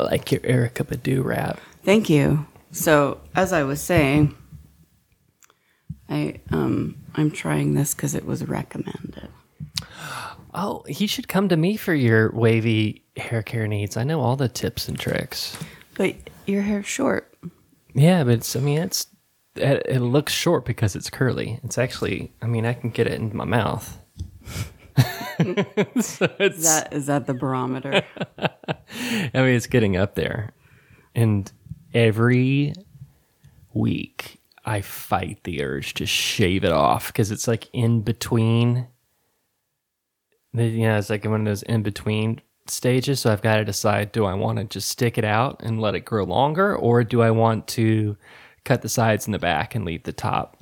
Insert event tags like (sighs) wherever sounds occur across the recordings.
I like your Erykah Badu wrap. Thank you. So, as I was saying, I um I'm trying this because it was recommended. Oh, he should come to me for your wavy hair care needs. I know all the tips and tricks. But your hair's short. Yeah, but it's, I mean, it's, it, it looks short because it's curly. It's actually, I mean, I can get it into my mouth. so (laughs) Is that is that the barometer? (laughs) (laughs) I mean, it's getting up there. And every week I fight the urge to shave it off because it's like in between. You know, it's like one of those in between stages. So I've got to decide do I want to just stick it out and let it grow longer, or do I want to cut the sides and the back and leave the top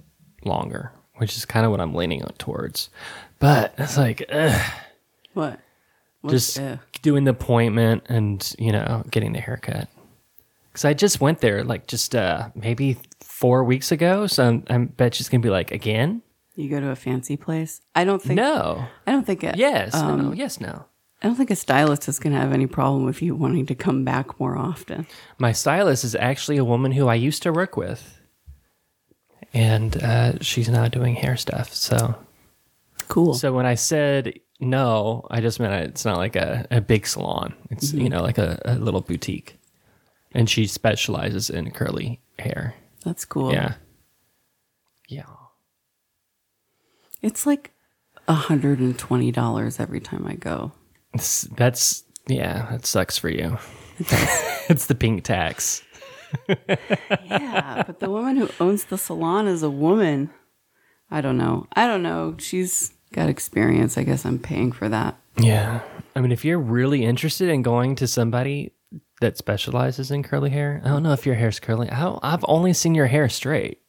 longer, which is kind of what I'm leaning towards. But it's like, ugh what? What's- just doing the appointment and you know getting the haircut because i just went there like just uh maybe four weeks ago so I'm, i bet she's gonna be like again you go to a fancy place. I don't think. no I don't think. It, yes um, no yes no I don't think a stylist is going to have any problem with you wanting to come back more often. my stylist is actually a woman who i used to work with and uh, she's now doing hair stuff so Cool. so when i said no i just meant it's not like a, a big salon it's you mm-hmm. know like a, a little boutique and she specializes in curly hair That's cool. Yeah. Yeah. It's like hundred and twenty dollars every time I go. It's, that's yeah, that sucks for you. (laughs) (laughs) it's the pink tax. Yeah, but the woman who owns the salon is a woman. I don't know. I don't know. She's got experience. I guess I'm paying for that. Yeah. I mean, if you're really interested in going to somebody that specializes in curly hair, I don't know if your hair's curly. I I've only seen your hair straight.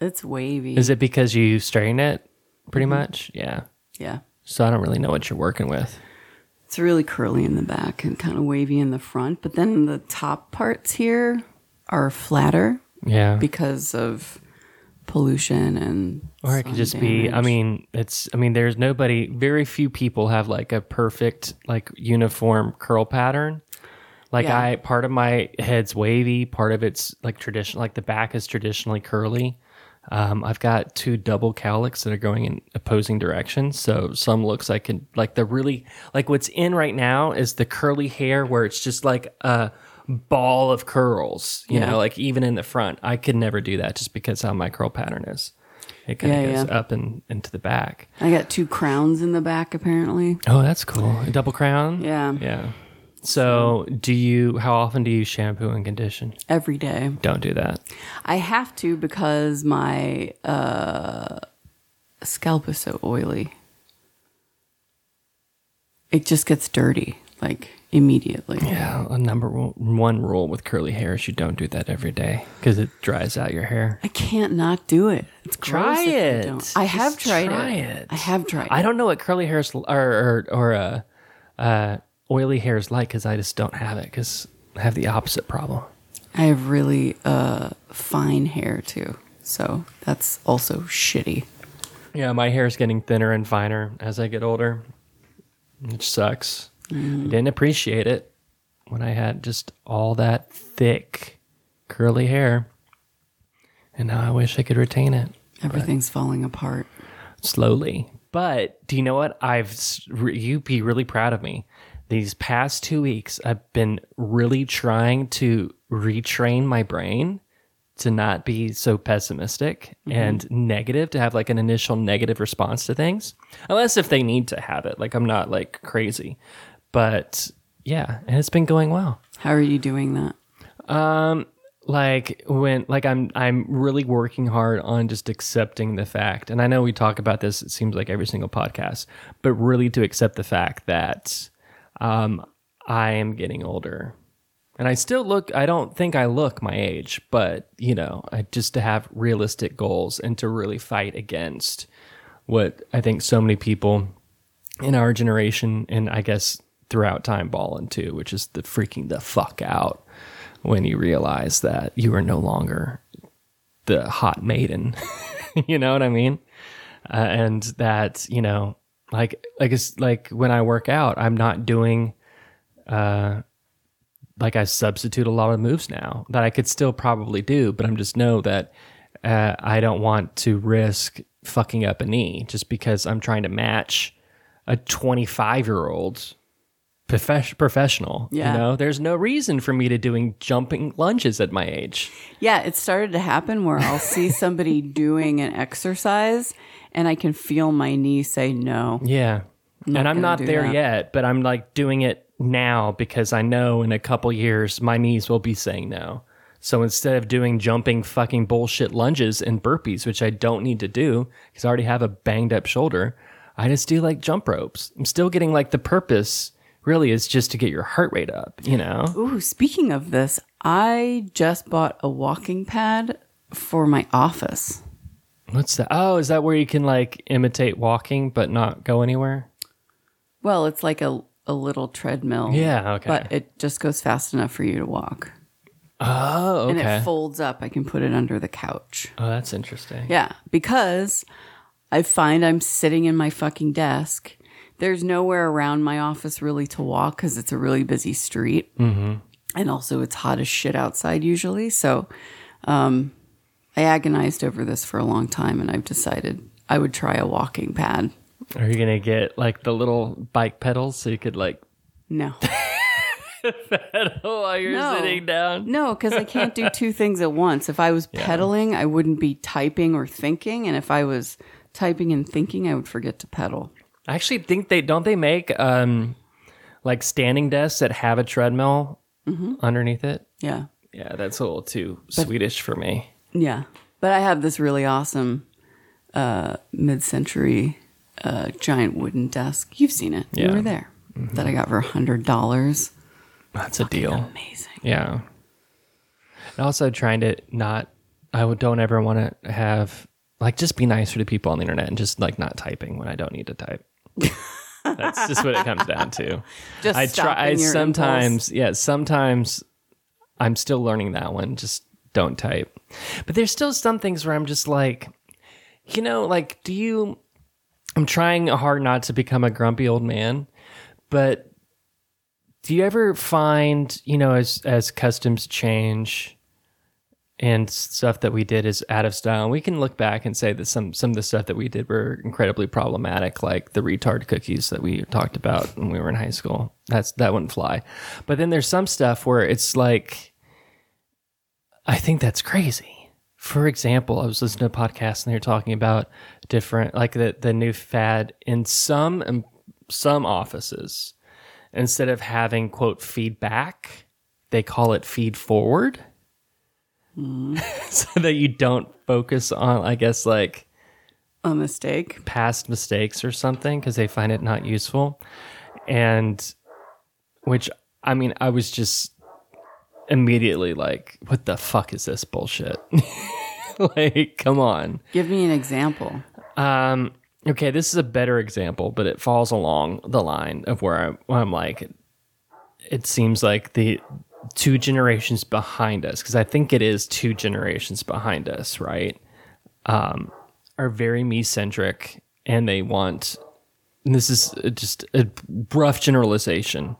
It's wavy. Is it because you straighten it pretty mm-hmm. much? Yeah. Yeah. So I don't really know what you're working with. It's really curly in the back and kind of wavy in the front, but then the top parts here are flatter Yeah. because of pollution and Or it could just be, I mean, it's, I mean, there's nobody, very few people have like a perfect, like uniform curl pattern. Like Yeah. I, part of my head's wavy, part of it's like traditional, like the back is traditionally curly. Um, I've got two double cowlicks that are going in opposing directions. So some looks like, can, like the really, like what's in right now is the curly hair where it's just like a ball of curls, you Yeah. know, like even in the front. I could never do that just because how my curl pattern is. It kind of Yeah, goes yeah. up and into the back. I got two crowns in the back apparently. Oh, that's cool. A double crown? Yeah. Yeah. So, do you, how often do you shampoo and condition? Every day. Don't do that. I have to because my uh, scalp is so oily. It just gets dirty like immediately. Yeah. A number one rule with curly hair is you don't do that every day because it dries out your hair. I can't not do it. It's Try it. don't. I have tried try it. it. I have tried. I don't know what curly hairs or, or, or uh, uh, oily hair is like because I just don't have it because I have the opposite problem. I have really uh, fine hair too, so that's also shitty. Yeah, my hair is getting thinner and finer as I get older, which sucks. Mm-hmm. I didn't appreciate it when I had just all that thick, curly hair. And now I wish I could retain it Everything's falling apart. slowly. But do you know what? I've you'd be really proud of me. These past two weeks, I've been really trying to retrain my brain to not be so pessimistic mm-hmm. and negative, to have like an initial negative response to things, unless if they need to have it. Like I'm not like crazy, but yeah, and it's been going well. How are you doing that? Um, like when like I'm I'm really working hard on just accepting the fact, and I know we talk about this. It seems like every single podcast, but really to accept the fact that um I am getting older, and I still look. I don't think I look my age, but you know, I just to have realistic goals and to really fight against what I think so many people in our generation and I guess throughout time balling too, which is the freaking the fuck out when you realize that you are no longer the hot maiden. (laughs) you know what I mean? Uh, and that, you know, like like it's like when I work out, I'm not doing uh like I substitute a lot of moves now that I could still probably do, but I'm just know that uh, I don't want to risk fucking up a knee just because I'm trying to match a 25 year old profes- professional. Yeah. You know, there's no reason for me to doing jumping lunges at my age. Yeah, it started to happen where I'll see (laughs) somebody doing an exercise and I can feel my knee say no. Yeah. and I'm not there that. yet, but I'm like doing it now because I know in a couple years my knees will be saying no. So instead of doing jumping fucking bullshit lunges and burpees, which I don't need to do because I already have a banged up shoulder, I just do like jump ropes. I'm still getting like the purpose really is just to get your heart rate up, you know? Ooh, speaking of this, I just bought a walking pad for my office. What's that? Oh, is that where you can like imitate walking but not go anywhere? Well, it's like a, a little treadmill. Yeah, okay. But it just goes fast enough for you to walk. Oh, And okay. it folds up. I can put it under the couch. oh, that's interesting. Yeah, because I find I'm sitting in my fucking desk. There's nowhere around my office really to walk because it's a really busy street. Mm-hmm. And also, it's hot as shit outside usually. So um, I agonized over this for a long time and I've decided I would try a walking pad. Are you gonna get like the little bike pedals so you could like No. (laughs) pedal while you're No. sitting down? No, because I can't do two things at once. If I was pedaling, I wouldn't be typing or thinking. And if I was typing and thinking, I would forget to pedal. I actually think they don't they make um like standing desks that have a treadmill underneath it. Yeah. Yeah, that's a little too Swedish for me. Yeah. But I have this really awesome uh, mid century uh, giant wooden desk. You've seen it. You Yeah. were there. That I got for a $100. That's a deal. Amazing. Yeah. And also trying to not I don't ever want to have like just be nicer to people on the internet and just like not typing when I don't need to type. That's just what it comes down to. (laughs) Just I try. I sometimes, yeah, sometimes I'm still learning that one. Just don't type. But there's still some things where I'm just like, you know, like, do you? I'm trying hard not to become a grumpy old man, but do you ever find, you know, as as customs change and stuff that we did is out of style, and we can look back and say that some some of the stuff that we did were incredibly problematic, like the retard cookies that we talked about when we were in high school. That's that wouldn't fly. But then there's some stuff where it's like, I think that's crazy. For example, I was listening to a podcast and they were talking about different, like the the new fad in some some offices. Instead of having quote feedback, they call it feed forward (laughs) so that you don't focus on, I guess, like A mistake. past mistakes or something because they find it not useful. And which, I mean, I was just immediately like, what the fuck is this bullshit? (laughs) like, come on. Give me an example. Um, okay, this is a better example, but it falls along the line of where I'm, where I'm like, it seems like the two generations behind us, because I think it is two generations behind us, right? Um, are very me centric and they want, and this is just a rough generalization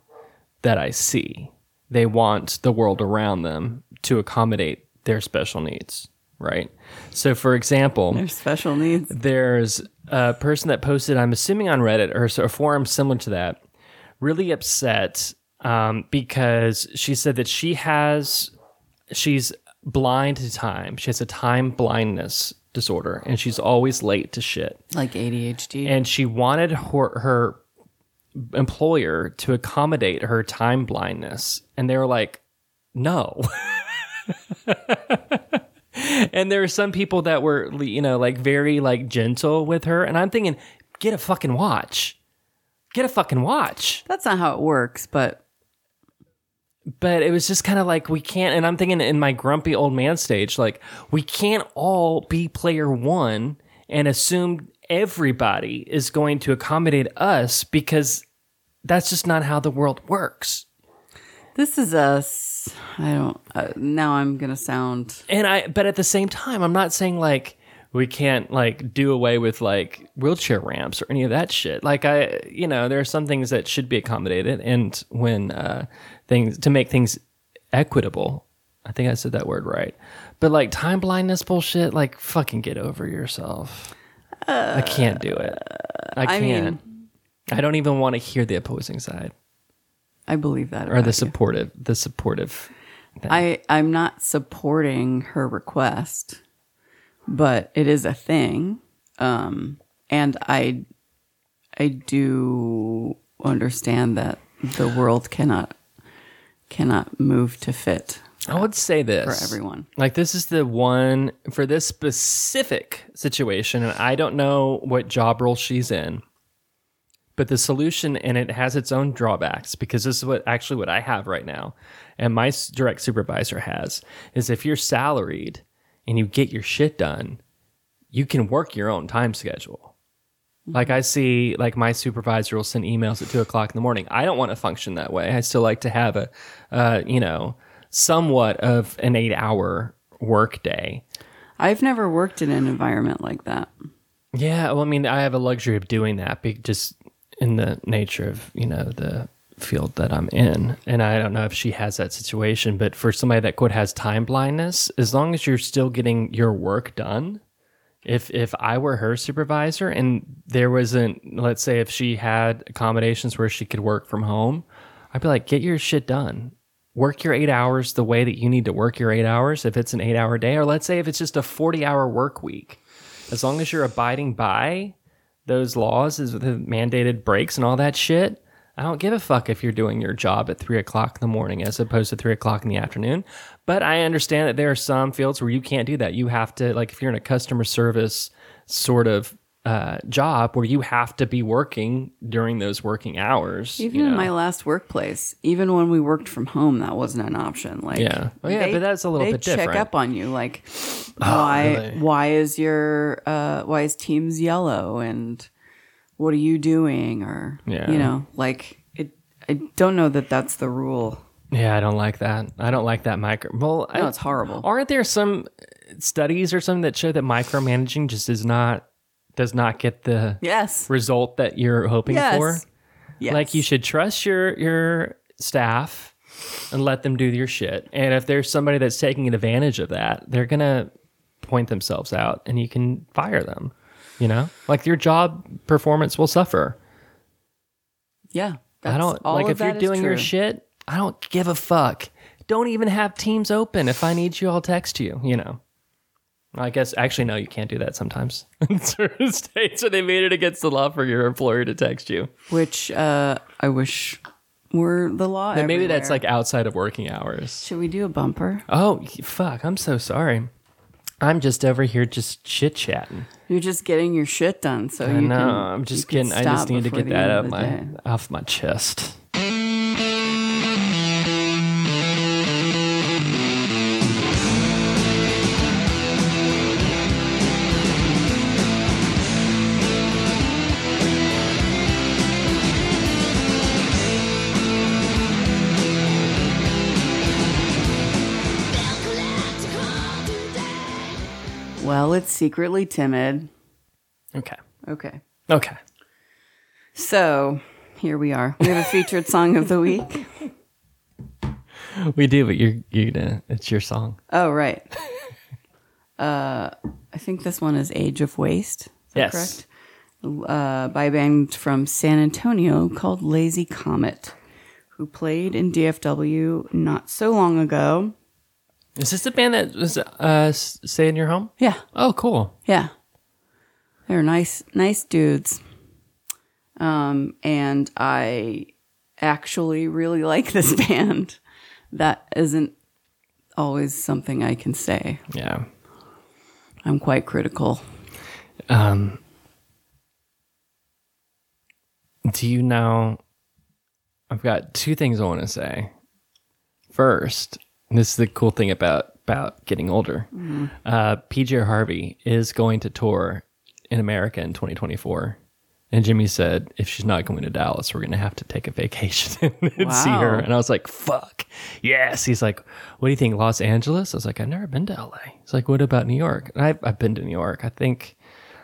that I see. They want the world around them to accommodate their special needs, right? So, for example, There's special needs. there's a person that posted, I'm assuming on Reddit or a forum similar to that, really upset um, because she said that she has, she's blind to time. She has a time blindness disorder and she's always late to shit. Like ADHD. And she wanted her, her employer to accommodate her time blindness. And they were like, no. (laughs) and there were some people that were you know like very like gentle with her and i'm thinking get a fucking watch get a fucking watch That's not how it works, but but it was just kind of like we can't and i'm thinking in my grumpy old man stage like we can't all be player one and assume everybody is going to accommodate us because that's just not how the world works this is us. I don't. Uh, now I'm gonna sound. and i but at the same time i'm not saying like we can't like do away with like wheelchair ramps or any of that shit like i you know there are some things that should be accommodated and when uh things to make things equitable. I think I said that word right. But like time blindness bullshit, like fucking get over yourself. I can't do it. I I can't. mean, I don't even want to hear the opposing side I believe that. or the you. supportive, the supportive. I I'm not supporting her request, but it is a thing. Um, and I I do understand that the world cannot cannot move to fit I would say this for everyone. Like this is the one for this specific situation, and I don't know what job role she's in, but the solution and it has its own drawbacks because this is what actually what I have right now, and my direct supervisor has is if you're salaried and you get your shit done, you can work your own time schedule. Like I see, like my supervisor will send emails at two o'clock in the morning. I don't want to function that way. I still like to have a, uh, you know, somewhat of an eight-hour work day. I've never worked in an environment like that. Yeah, well, I mean, I have a luxury of doing that, be- just in the nature of you know the field that I'm in, and I don't know if she has that situation, but for somebody that quote has time blindness, as long as you're still getting your work done, if if I were her supervisor and there wasn't, let's say, if she had accommodations where she could work from home, I'd be like, get your shit done. Work your eight hours the way that you need to work your eight hours. If it's an eight hour day, or let's say if it's just a forty hour work week, as long as you're abiding by those laws, is the mandated breaks and all that shit. I don't give a fuck if you're doing your job at three o'clock in the morning as opposed to three o'clock in the afternoon. But I understand that there are some fields where you can't do that. You have to, like, if you're in a customer service sort of uh, job where you have to be working during those working hours. Even you in my last workplace, even when we worked from home, that wasn't an option. Like, Yeah. Oh, yeah, but that's a little they bit check different. Oh, up on you, like, why really? why is your uh, why is Teams yellow and what are you doing? Or Yeah. you know, like it. I don't know that that's the rule. Yeah, I don't like that. I don't like that micro. Well, I, No, it's horrible. Aren't there some studies or something that show that micromanaging just is not does not get the Yes. result that you're hoping Yes. for? Yes. Like you should trust your your staff and let them do your shit. And if there's somebody that's taking advantage of that, they're gonna point themselves out, and you can fire them. You know, like your job performance will suffer. Yeah. I don't all like if you're doing your shit. I don't give a fuck. Don't even have Teams open. If I need you, I'll text you. You know. I guess actually no, you can't do that sometimes. (laughs) In certain states, where they made it against the law for your employer to text you. Which uh, I wish were the law. Maybe that's like outside of working hours. Should we do a bumper? Oh fuck! I'm so sorry. I'm just over here just chit chatting. You're just getting your shit done, so I you know. can. I'm just getting. I just need to get that out of my day. off my chest. Well, it's secretly timid. Okay. Okay. Okay. So here we are. We have a featured (laughs) song of the week. We do, but you're you gonna. It's your song. Oh, right. (laughs) Uh, I think this one is Age of Waste. Is that Yes. correct? Uh, by a band from San Antonio called Lazy Comet, who played in DFW not so long ago. Is this the band that was uh stay in your home? Yeah, Oh, cool. yeah. They're nice, nice dudes. Um, and I actually really (laughs) like this band. That isn't always something I can say. Yeah. I'm quite critical. Um. Do you know? I've got two things I want to say. First, and this is the cool thing about about getting older. Uh, PJ Harvey is going to tour in America in 2024. And Jimmy said, if she's not going to Dallas, we're going to have to take a vacation (laughs) and see her. And I was like, fuck. Yes. He's like, what do you think? Los Angeles? I was like, I've never been to LA. He's like, what about New York? And I've, I've been to New York. I think,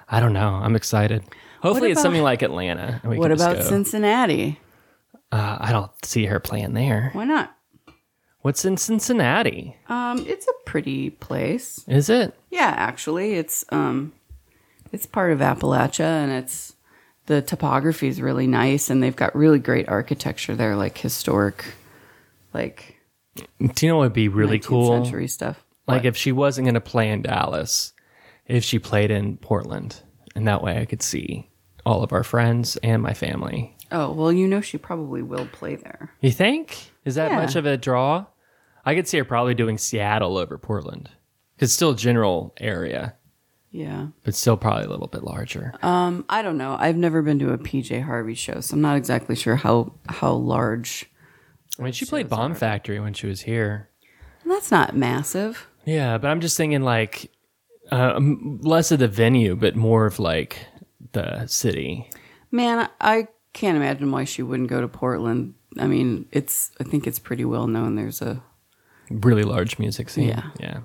I don't know. I'm excited. Hopefully it's something like Atlanta. and we What about. Cincinnati? Uh, I don't see her playing there. Why not? What's in Cincinnati? Um, it's a pretty place. Is it? Yeah, actually, it's um, it's part of Appalachia, and it's the topography is really nice, and they've got really great architecture there, like historic, like Do you know what would be really cool? century stuff. Like if she wasn't going to play in Dallas, if she played in Portland, and that way I could see all of our friends and my family. Oh well, you know she probably will play there. You think? Is that Yeah. much of a draw? I could see her probably doing Seattle over Portland. It's still a general area, Yeah. but still probably a little bit larger. Um, I don't know. I've never been to a PJ Harvey show, so I'm not exactly sure how how large. I mean, she played Bomb Factory when she was here. That's not massive. Yeah, but I'm just thinking like uh, m- less of the venue, but more of like the city. Man, I can't imagine why she wouldn't go to Portland. I mean, it's I think it's pretty well known. There's a really large music scene. Yeah. yeah.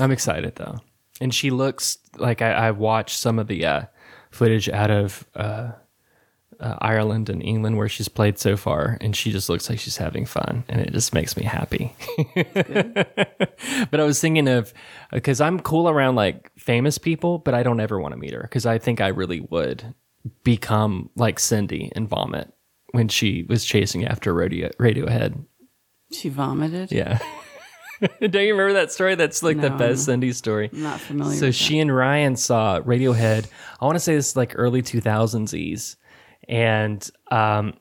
I'm excited though, and she looks like I, I watched some of the uh, footage out of uh, uh, Ireland and England where she's played so far, and she just looks like she's having fun, and it just makes me happy. (laughs) but I was thinking of because I'm cool around like famous people, but I don't ever want to meet her because I think I really would become like Cindy and vomit when she was chasing after Radio Radiohead. She vomited. Yeah. (laughs) Don't you remember that story? That's like the No. best Cindy story. I'm not familiar. So she and Ryan saw Radiohead. I want to say this is like early 2000s, and um,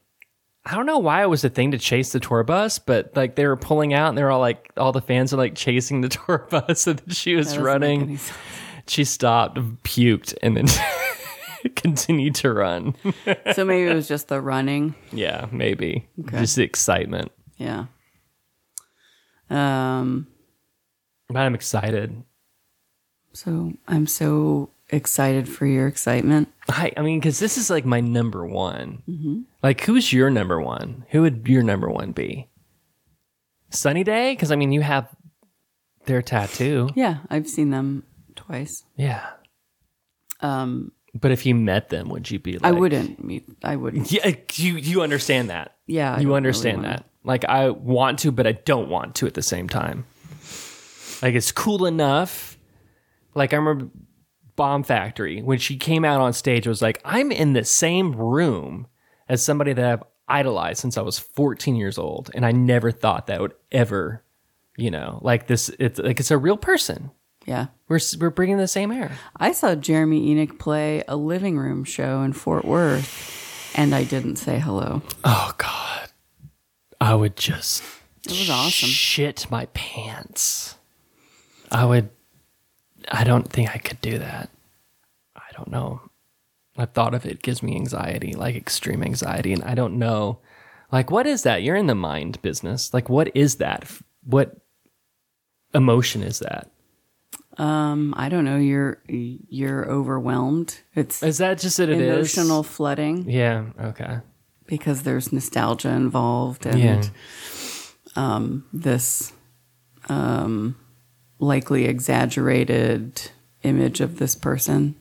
I don't know why it was a thing to chase the tour bus, but like they were pulling out, and they were all like, all the fans are like chasing the (laughs) tour bus, and then she was That running. She stopped, puked, and then (laughs) continued to run. so maybe it was just the running. yeah, maybe just the excitement. Yeah. Um. But I'm excited. So I'm so excited for your excitement. I, I mean, because this is like my number one. Mm-hmm. Like, who's your number one? Who would your number one be? Sunny Day? Because I mean, you have their tattoo. Yeah, I've seen them twice. Yeah. Um, But if you met them, would you be like? I wouldn't meet. I wouldn't. Yeah, you you understand that. Yeah, I you understand really that. Like I want to, but I don't want to at the same time. Like it's cool enough. Like I remember Bomb Factory when she came out on stage. It was like I'm in the same room as somebody that I've idolized since I was 14 years old, and I never thought that would ever, you know, like this. It's like it's a real person. Yeah. We're we're breathing the same air. I saw Jeremy Enigk play a living room show in Fort Worth, and I didn't say hello. Oh God, I would just It was awesome. shit my pants. I would. I don't think I could do that. I don't know. I thought of it gives me anxiety, like extreme anxiety, and I don't know. Like, what is that? You're in the mind business. Like, what is that? What emotion is that? Um, I don't know. You're you're overwhelmed. It's Is that just what it is? emotional flooding Yeah. Okay. Because there's nostalgia involved and Yeah. um, this um, likely exaggerated image of this person.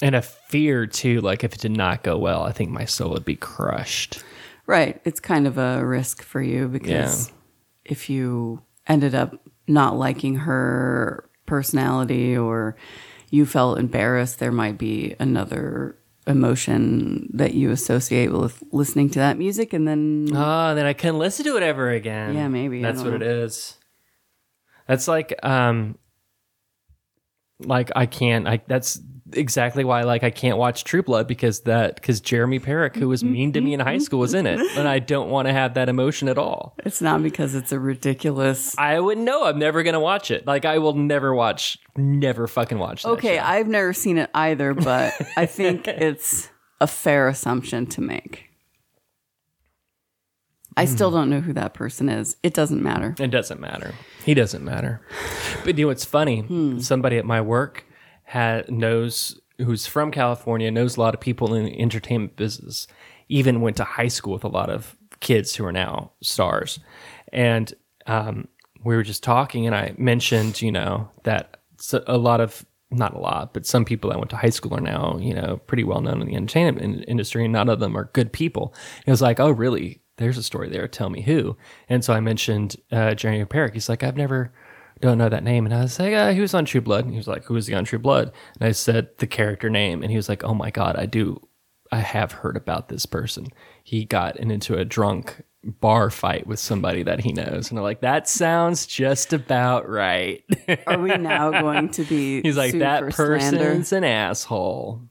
And a fear too. Like, if it did not go well, I think my soul would be crushed. Right. It's kind of a risk for you because if you ended up not liking her personality or you felt embarrassed, there might be another emotion that you associate with listening to that music and then Oh, then I couldn't listen to it ever again. Yeah, maybe. That's what know. it is. That's like um like I can't I that's exactly why like I can't watch True Blood because that because Jeremy Perrick, who was mean to me in high school, was in it. And I don't want to have that emotion at all. it's not because it's a ridiculous I wouldn't know. I'm never gonna watch it. Like I will never watch never fucking watch that Okay, show. I've never seen it either, but I think (laughs) it's a fair assumption to make. I still don't know who that person is. It doesn't matter. It doesn't matter. He doesn't matter. But you know what's funny? Hmm. Somebody at my work had knows who's from California, knows a lot of people in the entertainment business, even went to high school with a lot of kids who are now stars. And um, we were just talking, and I mentioned, you know, that a lot of not a lot, but some people that went to high school are now, you know, pretty well known in the entertainment in- industry, and none of them are good people. It was like, oh, really? there's a story there. Tell me who. And so I mentioned uh, Jeremy Perrick. He's like, I've never, don't know that name. And I was like, uh, he was on True Blood. And he was like, who was he on True Blood? And I said the character name. And he was like, oh my God, I do, I have heard about this person. He got in, into a drunk bar fight with somebody that he knows. And I'm like, that sounds just about right. Are we now going to be? (laughs) He's like, that person's slander? an asshole.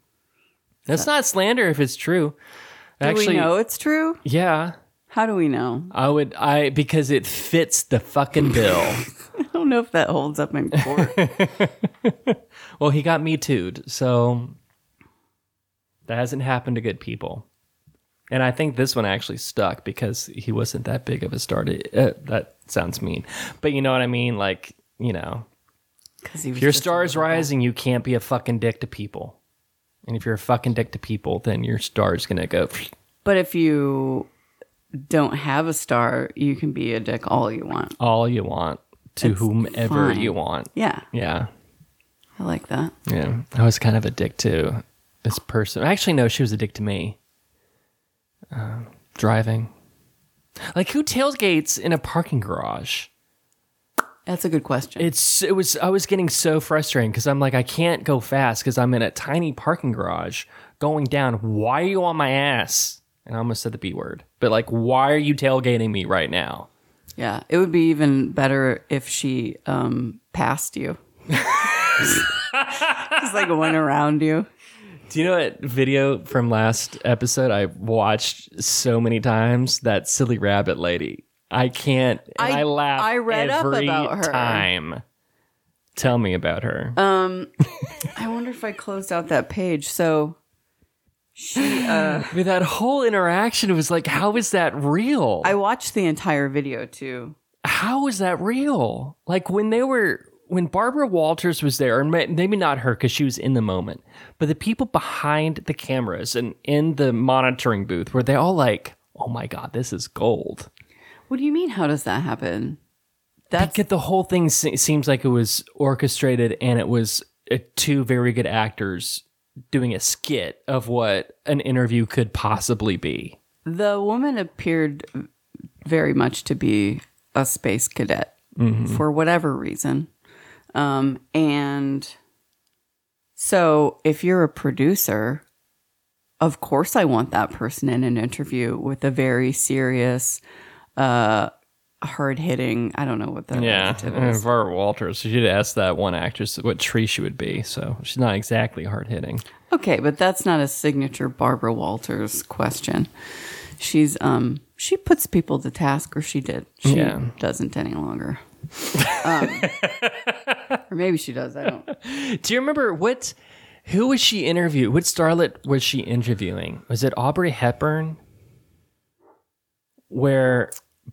That's not slander if it's true. Do Actually, we know it's true? yeah, How do we know? I would, I, because it fits the fucking bill. (laughs) (laughs) I don't know if that holds up in court. (laughs) well, he got me too'd, so that hasn't happened to good people. And I think this one actually stuck because he wasn't that big of a star. To, uh, that sounds mean, but you know what I mean. Like, you know, if your star is little guy. rising, you can't be a fucking dick to people. And if you're a fucking dick to people, then your star is gonna go. But if you don't have a star, you can be a dick all you want. all you want to It's whomever fine. you want. Yeah, Yeah. I like that. Yeah. I was kind of a dick to this person. Actually, no, she was a dick to me. Uh, driving. Like, who tailgates in a parking garage? That's a good question. It's, it was, I was getting so frustrating because I'm like, I can't go fast because I'm in a tiny parking garage going down. Why are you on my ass? And I almost said the B word, but like, why are you tailgating me right now? Yeah, it would be even better if she um, passed you. (laughs) Just like went around you. Do you know what video from last episode I watched so many times? That silly rabbit lady. I can't. I, I- laugh. I read up about her. time. Tell me about her. Um, (laughs) I wonder if I closed out that page. So she, uh, I mean, that whole interaction was like, how is that real? I watched the entire video too. how is that real? Like when they were when Barbara Walters was there, and maybe not her because she was in the moment, but the people behind the cameras and in the monitoring booth were they all like, "Oh my god, this is gold." What do you mean? How does that happen? That's Get the whole thing se- seems like it was orchestrated and it was uh, two very good actors doing a skit of what an interview could possibly be. the woman appeared very much to be a space cadet for whatever reason. Um, and so if you're a producer, of course I want that person in an interview with a very serious, uh, hard hitting, I don't know what that Yeah, adjective and is. Barbara Walters. She'd asked that one actress what tree she would be, so she's not exactly hard hitting. Okay, but that's not a signature Barbara Walters question. She's um she puts people to task, or she did. She Yeah. doesn't any longer. (laughs) Um, or maybe she does. I don't. Do you remember what? Who was she interviewing? What starlet was she interviewing? Was it Audrey Hepburn? Where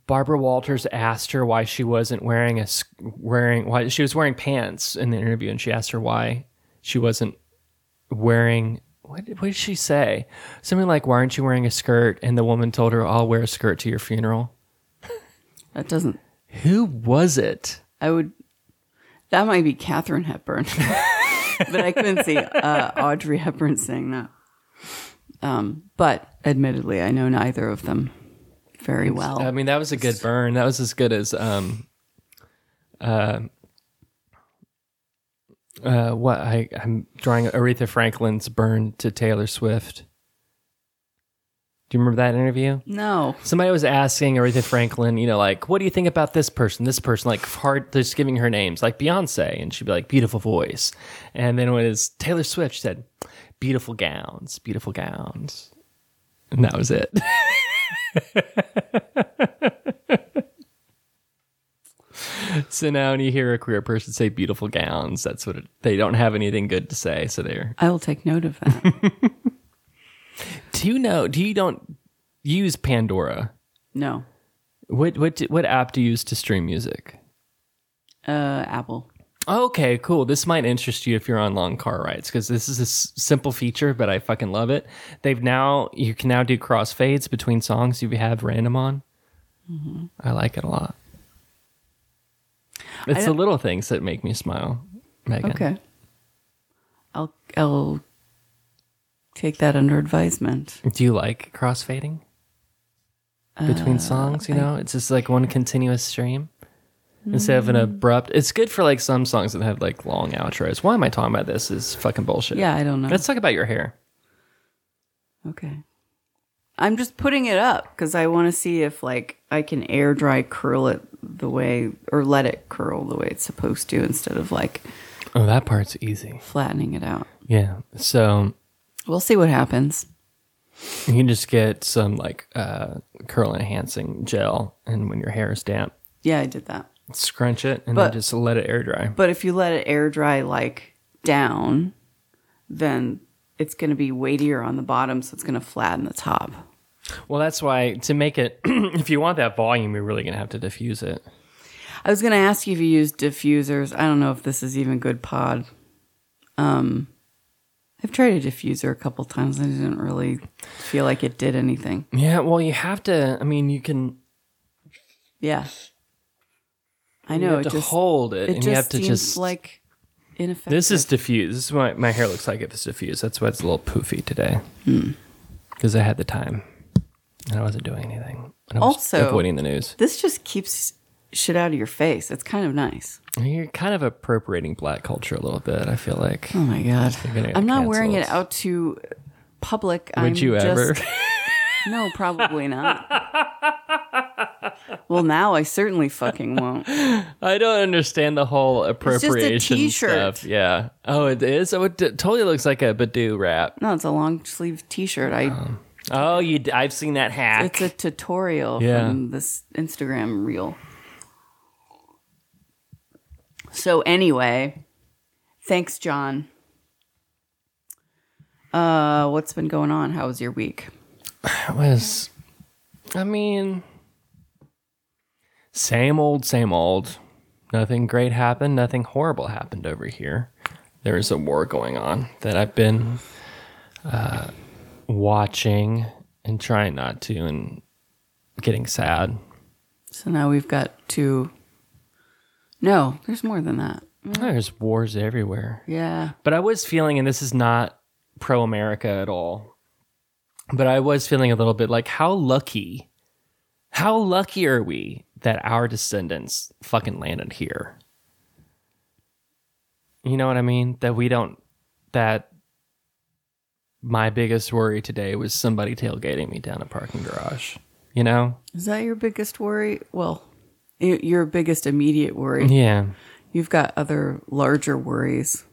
Barbara Walters asked her why she wasn't wearing a wearing why she was wearing pants in the interview, and she asked her why she wasn't wearing. What, did- what did she say? Something like, "Why aren't you wearing a skirt?" And the woman told her, "I'll wear a skirt to your funeral." (laughs) That doesn't. Who was it? I would. That might be Katherine Hepburn, (laughs) but I couldn't see uh, Audrey Hepburn saying that. Um, but admittedly, I know neither of them very well. I mean, that was a good burn. That was as good as um, uh, uh, what I I'm drawing Aretha Franklin's burn to Taylor Swift. Do you remember that interview? no, Somebody was asking Aretha Franklin, you know, like, what do you think about this person, this person, like hard, just giving her names, like Beyonce, and she'd be like, beautiful voice, and then when it was Taylor Swift, she said, beautiful gowns, beautiful gowns, and that was it. (laughs) (laughs) so now when you hear a queer person say beautiful gowns, that's what it, they don't have anything good to say. So they're. I will take note of that. (laughs) Do you know? Do you don't use Pandora? no, What what what app do you use to stream music? uh, Apple. Okay, cool. This might interest you if you're on long car rides because this is a s- simple feature, but I fucking love it. They've now you can now do crossfades between songs you have random on. Mm-hmm. I like it a lot. It's the little things that make me smile, Megan. Okay. I'll I'll take that under advisement. Do you like crossfading? between uh, songs, you know? It's just like one continuous stream. Instead of an abrupt, it's good for like some songs that have like long outros. Why am I talking about this? Is fucking bullshit. Yeah, I don't know. Let's talk about your hair. Okay. I'm just putting it up because I want to see if like I can air dry curl it the way or let it curl the way it's supposed to instead of like Oh, that part's easy. flattening it out. Yeah. So We'll see what happens. you can just get some like uh, curl enhancing gel, and when your hair is damp, Yeah, I did that. Scrunch it and But- then just let it air dry. But if you let it air dry like down, then it's going to be weightier on the bottom, so it's going to flatten the top. Well, that's why to make it, (clears throat) if you want that volume, you're really gonna have to diffuse it. I was going to ask you if you use diffusers. I don't know if this is even good pod. Um, I've tried a diffuser a couple times and I didn't really feel like it did anything. Yeah. Well, you have to. I mean, you can. Yeah. I You know. have It to just, hold it, it and just you have to seems just like ineffective. This is diffused. This is what my hair looks like if it's diffused. That's why it's a little poofy today. Hmm. Because I had the time and I wasn't doing anything. And I was Also- avoiding the news. this just keeps shit out of your face. It's kind of nice. You're kind of appropriating black culture a little bit. I feel like. Oh my god. You're gonna get I'm not wearing it out to public. Would I'm you ever? just- (laughs) No, probably not. (laughs) well, now I certainly fucking won't. (laughs) I don't understand the whole appropriation stuff. Yeah. Oh, it is. Oh, it totally looks like a Badu wrap. No, it's a long sleeve T-shirt. I. Oh, you. d- I've seen that hack. It's a tutorial Yeah. from this Instagram reel. So anyway, thanks, Jon. Uh, what's been going on? How was your week? (sighs) It was, I mean, same old, same old. Nothing great happened. Nothing horrible happened over here. There is a war going on that I've been uh, watching and trying not to, and getting sad. So now we've got two. No, there's more than that. There's wars everywhere. Yeah. But I was feeling, and this is not pro America at all, but I was feeling a little bit like how lucky, how lucky are we that our descendants fucking landed here? You know what I mean? That we don't, that my biggest worry today was somebody tailgating me down a parking garage. You know? Is that your biggest worry? Well, y- your biggest immediate worry. Yeah. You've got other larger worries.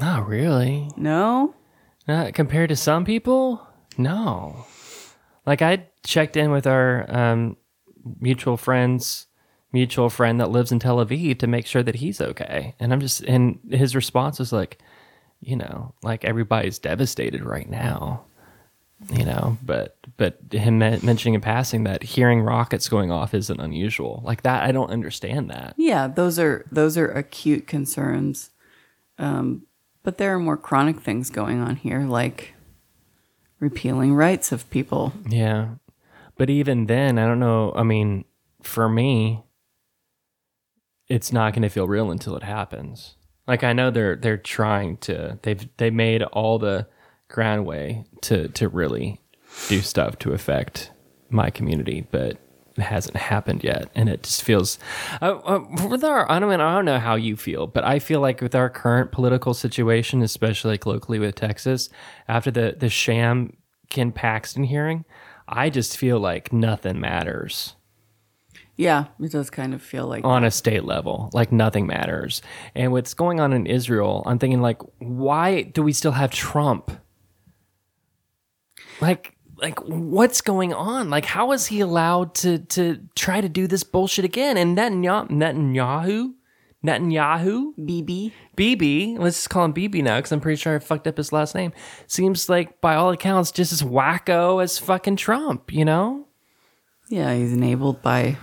Not really. No? Not compared to some people, no. Like I checked in with our um, mutual friends, mutual friend that lives in Tel Aviv to make sure that he's okay, and I'm just and his response was like, you know, like everybody's devastated right now, you know, but but him mentioning in passing that hearing rockets going off isn't unusual, like that. I don't understand that. Yeah, those are those are acute concerns. Um, but there are more chronic things going on here, like repealing rights of people. Yeah. But even then, I don't know. I mean, for me, it's not going to feel real until it happens. Like I know they're they're trying to they've they made all the groundway to to really do stuff to affect my community, but it hasn't happened yet, and it just feels. Uh, uh, with our, I don't I don't know how you feel, but I feel like with our current political situation, especially like locally with Texas, after the the sham Ken Paxton hearing, I just feel like nothing matters Yeah, it does kind of feel like on a state level. Like nothing matters. And what's going on in Israel, I'm thinking like, why do we still have Trump? Like, like what's going on? Like, how is he allowed to to try to do this bullshit again? And Netanyahu, Netanyahu, Netanyahu, BB. BB, let's just call him BB now because I'm pretty sure I fucked up his last name. Seems like, by all accounts, just as wacko as fucking Trump, you know? Yeah, he's enabled by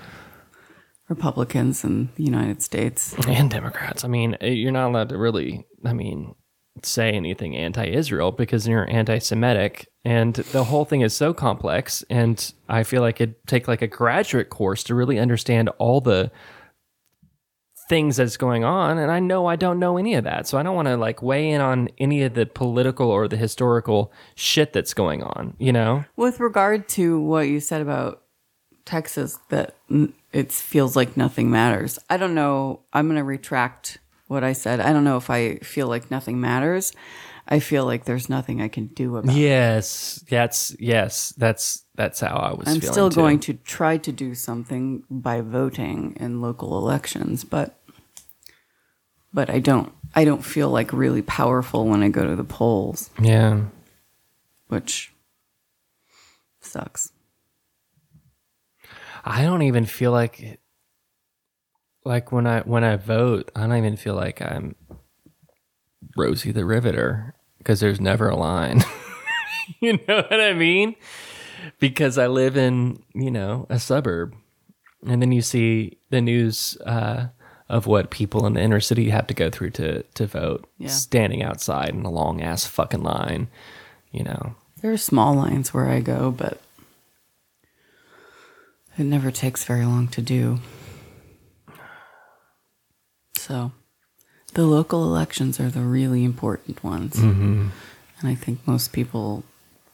Republicans in the United States. and Democrats. I mean, eh, you're not allowed to really, I mean, say anything anti-Israel because you're anti-Semitic, and the whole thing is so complex. And I feel like it'd take like a graduate course to really understand all the things that's going on. And I know I don't know any of that, so I don't want to like weigh in on any of the political or the historical shit that's going on. You know? With regard to what you said about Texas that it feels like nothing matters. I don't know. I'm going to retract what I said. I don't know if I feel like nothing matters. I feel like there's nothing I can do about it. Yes, that's yes, that's that's how I was. I'm still too. going to try to do something by voting in local elections, but but I don't I don't feel like really powerful when I go to the polls, Yeah, which sucks. I don't even feel like like when I when I vote, I don't even feel like I'm Rosie the Riveter because there's never a line. (laughs) you know what I mean? Because I live in you know a suburb, and then you see the news uh, of what people in the inner city have to go through to to vote, Yeah. standing outside in a long ass fucking line. You know, There are small lines where I go, but it never takes very long to do. So, the local elections are the really important ones. Mm-hmm. And I think most people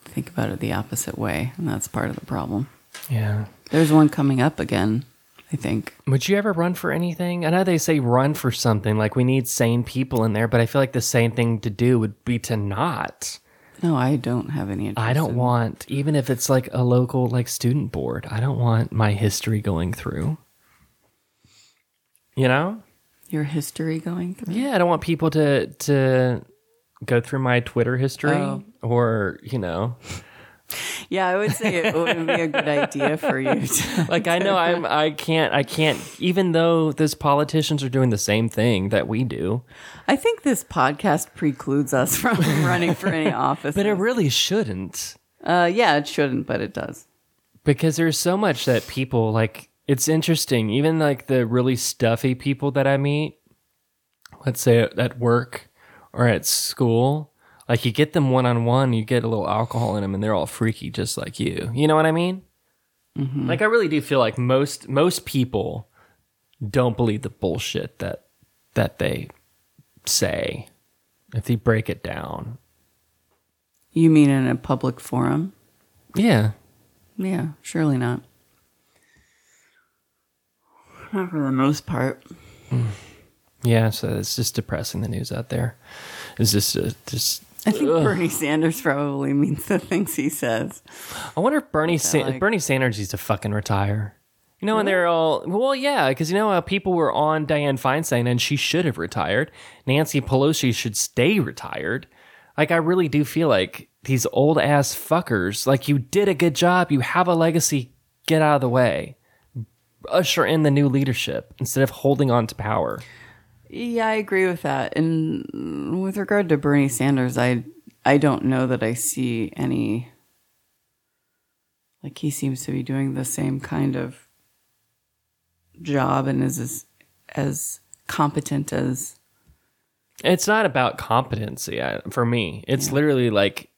think about it the opposite way, and that's part of the problem. yeah. There's one coming up again, I think. Would you ever run for anything? I know they say run for something, like we need sane people in there, but I feel like the sane thing to do would be to not. No, I don't have any interest. I don't in- want, even if it's like a local like student board, I don't want my history going through. You know? your history going through. Yeah, I don't want people to to go through my Twitter history Oh. or, you know, Yeah, I would say it wouldn't be a good idea for you to (laughs) like I know (laughs) I'm I can't I can't even though those politicians are doing the same thing that we do. I think this podcast precludes us (laughs) from running for any office. But it really shouldn't. uh, yeah, it shouldn't, but it does. because there's so much that people like it's interesting even like the really stuffy people that i meet let's say at- at work or at school like you get them one-on-one you get a little alcohol in them and they're all freaky just like you. You know what i mean? Like i really do feel like most most people don't believe the bullshit that that they say if they break it down. You mean in a public forum? yeah. Yeah, surely not. Not for the most part. yeah so it's just depressing the news out there. It's just uh, just I think Bernie Sanders probably means the things he says. I wonder if Bernie Sa- like- Bernie Sanders needs to fucking retire. You know, and they're all well, yeah, because you know how people were on Dianne Feinstein and she should have retired. Nancy Pelosi should stay retired. Like, I really do feel like these old ass fuckers. Like, you did a good job. You have a legacy. Get out of the way. Usher in the new leadership instead of holding on to power. Yeah, I agree with that. And with regard to Bernie Sanders, I I don't know that I see any like he seems to be doing the same kind of job and is as, as competent as It's not about competency for me. It's literally like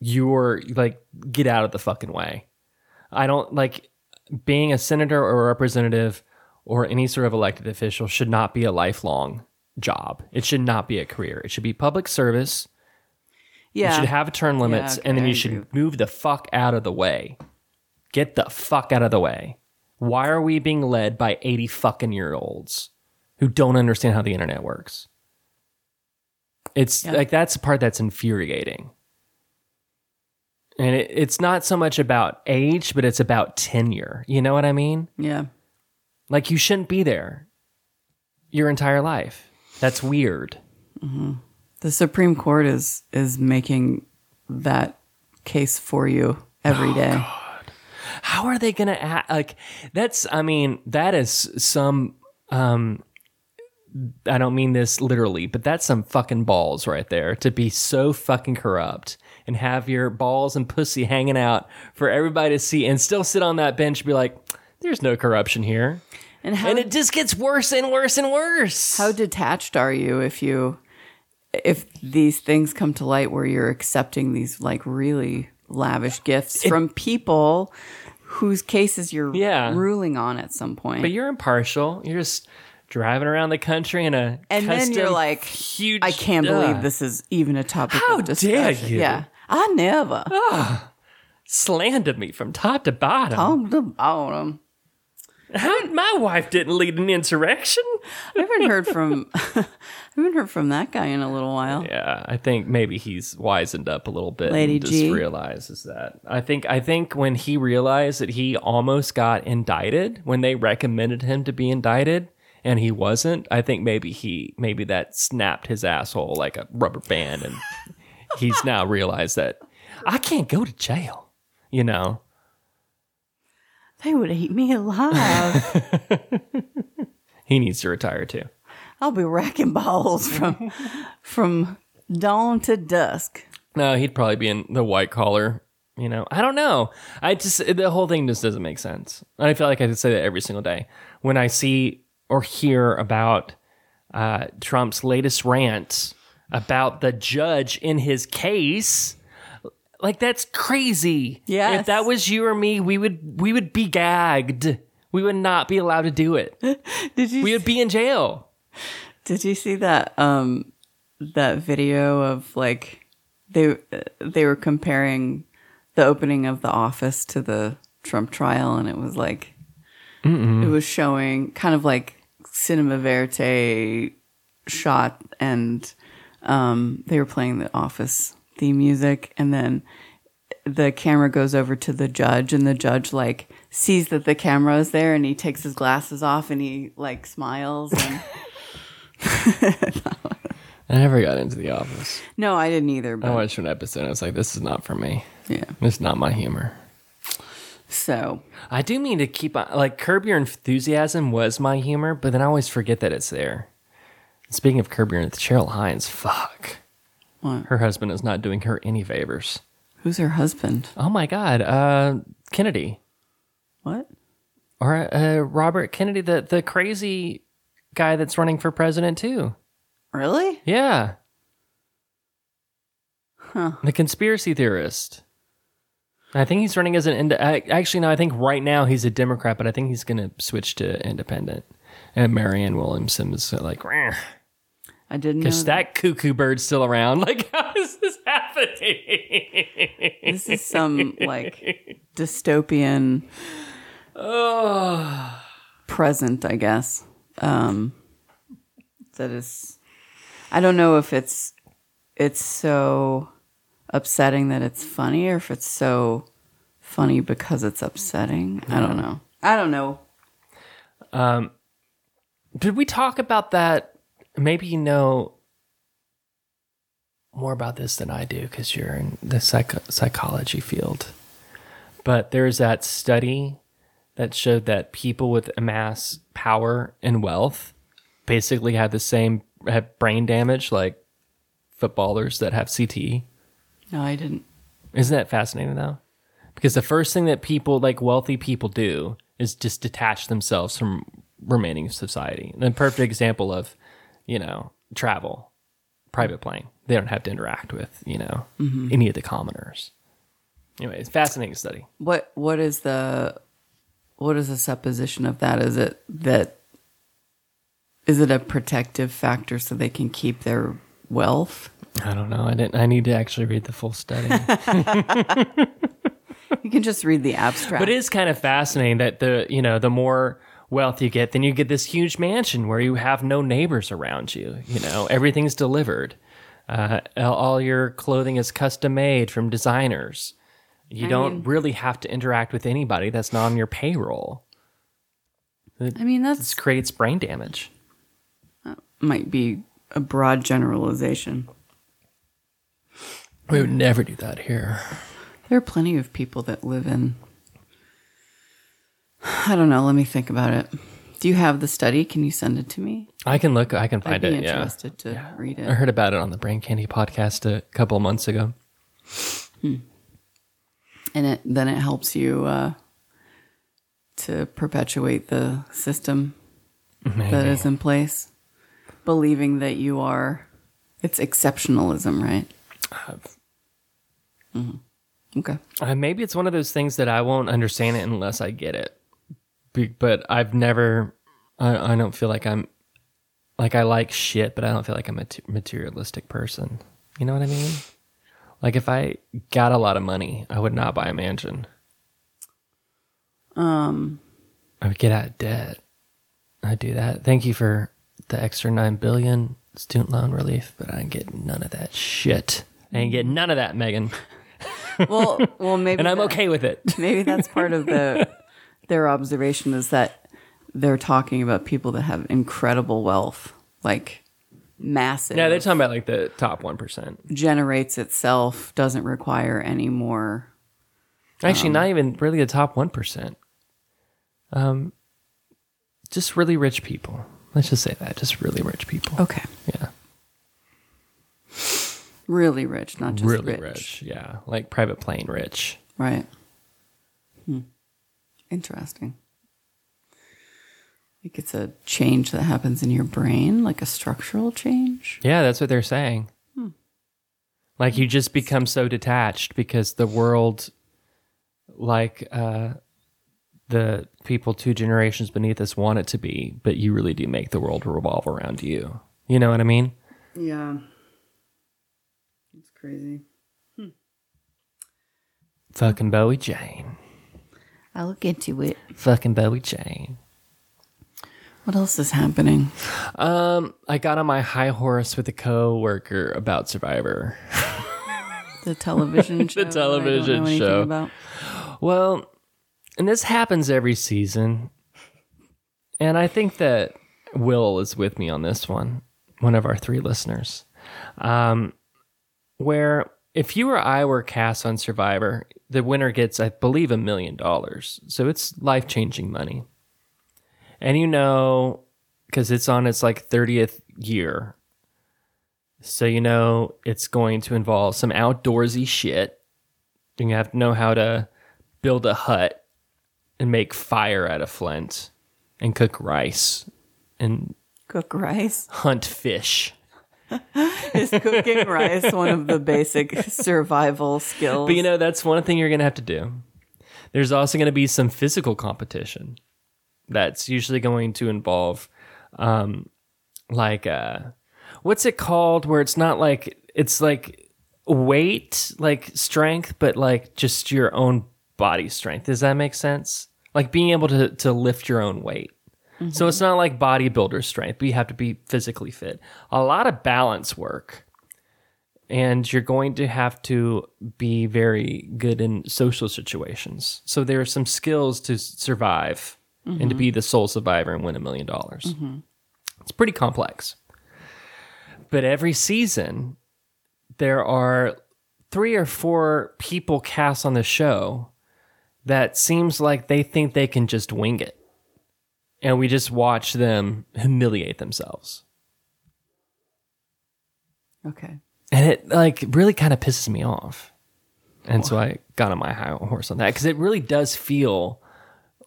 you're like get out of the fucking way. I don't like being a senator or a representative or any sort of elected official should not be a lifelong job. It should not be a career. It should be public service. yeah. You should have term limits okay, and then you should move the fuck out of the way. Get the fuck out of the way. Why are we being led by 80 fucking year olds who don't understand how the internet works? It's Yeah. like that's the part that's infuriating. And it, it's not so much about age, but it's about tenure. You know what I mean? yeah. Like you shouldn't be there your entire life. That's weird. The Supreme Court is is making that case for you every day. how are they gonna act like that's i mean that is some um i don't mean this literally but that's some fucking balls right there to be so fucking corrupt and have your balls and pussy hanging out for everybody to see and still sit on that bench and be like there's no corruption here And how and it just gets worse and worse and worse how detached are you if you if these things come to light where you're accepting these like really lavish gifts from people whose cases you're Yeah. ruling on at some point. but you're impartial you're just driving around the country in a and then you're like, huge I can't Ugh. believe this is even a topic How of dare you. Yeah. I never. slandered me from top to bottom. Top to bottom. How, my wife didn't lead an insurrection. I haven't heard from (laughs) I haven't heard from that guy in a little while. Yeah, I think maybe he's wizened up a little bit. Lady and just G. realizes that. I think I think when he realized that he almost got indicted when they recommended him to be indicted and he wasn't, I think maybe he maybe that snapped his asshole like a rubber band and he's now realized that I can't go to jail. You know. (laughs) They would eat me alive. (laughs) He needs to retire too. I'll be racking balls from (laughs) from dawn to dusk. No, he'd probably be in the white collar. You know, I don't know. I just the whole thing just doesn't make sense. And I feel like I could say that every single day when I see or hear about uh, Trump's latest rant about the judge in his case. Like that's crazy. Yeah. If that was you or me, we would we would be gagged. We would not be allowed to do it. (laughs) Did you We would be in jail. Did you see that um that video of like they they were comparing the opening of The Office to the Trump trial and it was like it was showing kind of like cinema verite shot and um they were playing the Office theme music and then the camera goes over to the judge and the judge like sees that the camera is there and he takes his glasses off and he like smiles and (laughs) I never got into the office. No, I didn't either. But... I watched an episode. and I was like, this is not for me. yeah, It's not my humor. so I do mean to keep on, like, Curb Your Enthusiasm was my humor, but then I always forget that it's there. Speaking of Curb Your Enthusiasm, Cheryl Hines, fuck. What? Her husband is not doing her any favors. who's her husband? Oh my God. Uh, Kennedy. What? Or uh, Robert Kennedy, the, the crazy guy that's running for president, too. Really? Yeah. Huh. The conspiracy theorist. I think he's running as an ind- I- actually no, I think right now he's a Democrat, but I think he's going to switch to independent. And Marianne Williamson is uh, like, I didn't know. because That. that cuckoo bird's still around. (laughs) Like, how is this happening? This is some like (laughs) dystopian oh, present, I guess. Um, that is. I don't know if it's it's so upsetting that it's funny, or if it's so funny because it's upsetting. I don't know. I don't know. Um, did we talk about that? Maybe you know more about this than I do because you're in the psych- psychology field. But there's that study that showed that people with amass power and wealth basically have the same have brain damage like footballers that have CTE. No, I didn't. Isn't that fascinating though? Because the first thing that people like wealthy people do is just detach themselves from remaining society. And a perfect example of, you know, travel, private mm-hmm. plane. They don't have to interact with, you know, mm-hmm. any of the commoners. Anyway, it's a fascinating study. What what is the what is the supposition of that? Is it that is it a protective factor so they can keep their wealth? I don't know. I didn't. I need to actually read the full study. (laughs) (laughs) You can just read the abstract. But it is kind of fascinating that the you know the more wealth you get, then you get this huge mansion where you have no neighbors around you. You know everything's delivered. Uh, all- your clothing is custom made from designers. You don't mean- really have to interact with anybody that's not on your payroll. I mean, that's creates brain damage. might be a broad generalization. We would never do that here. There are plenty of people that live in. I don't know. Let me think about it. Do you have the study? Can you send it to me? I can look. I can find I'd be it. Yeah. interested to read it. I heard about it on the Brain Candy podcast a couple of months ago. And it then it helps you uh, to perpetuate the system that is in place, believing that you are. It's exceptionalism, right? Mhm. Okay. Uh, maybe it's one of those things that I won't understand it unless I get it. But I've never, I, I don't feel like I'm, like I like shit, but I don't feel like I'm a materialistic person. You know what I mean? Like if I got a lot of money, I would not buy a mansion. Um, I would get out of debt. I'd do that. Thank you for the extra nine billion student loan relief, but I ain't getting none of that shit. I ain't getting none of that, Megan. well, well, (laughs) maybe, And I'm that- okay with it. Maybe that's part of the (laughs) their observation is that they're talking about people that have incredible wealth, like massive. Yeah, they're talking about like the top one percent. generates itself, doesn't require any more. Actually, not even really the top one percent. Um, just really rich people. Let's just say that. Just really rich people. Okay, Yeah, really rich, not just rich. really rich. rich. Yeah, like private plane rich. Right. Hmm. Interesting. Like it's a change that happens in your brain, like a structural change. Yeah, that's what they're saying. Like you just become so detached because the world, like uh, the people two generations beneath us want it to be, but you really do make the world revolve around you. You know what I mean? Yeah. It's crazy. Fucking Bowie Jane. I'll look into it. Fucking Bowie Jane. What else is happening? Um, I got on my high horse with a coworker about Survivor. (laughs) The television (laughs) show. don't television show. About. Well, and this happens every season. And I think that Will is with me on this one, one of our three listeners. Um, where if you or I were cast on Survivor, the winner gets, I believe, a million dollars. So it's life changing money. And you know, because it's on its like 30th year. So you know it's going to involve some outdoorsy shit. You have to know how to build a hut and make fire out of flint and cook rice and Cook rice. hunt fish. (laughs) Is cooking rice one of the basic survival skills? But you know, that's one thing you're going to have to do. There's also going to be some physical competition that's usually going to involve, um, like, uh, what's it called? Where it's not like, it's like weight, like strength, but like just your own body strength. Does that make sense? Like being able to, to lift your own weight. So it's not like bodybuilder strength, but you have to be physically fit. A lot of balance work and you're going to have to be very good in social situations. So there are some skills to survive and to be the sole survivor and win a million dollars. It's pretty complex. But every season, there are three or four people cast on the show that seems like they think they can just wing it. And we just watch them humiliate themselves. okay. and it like really kind of pisses me off and so i got on my high horse on that because it really does feel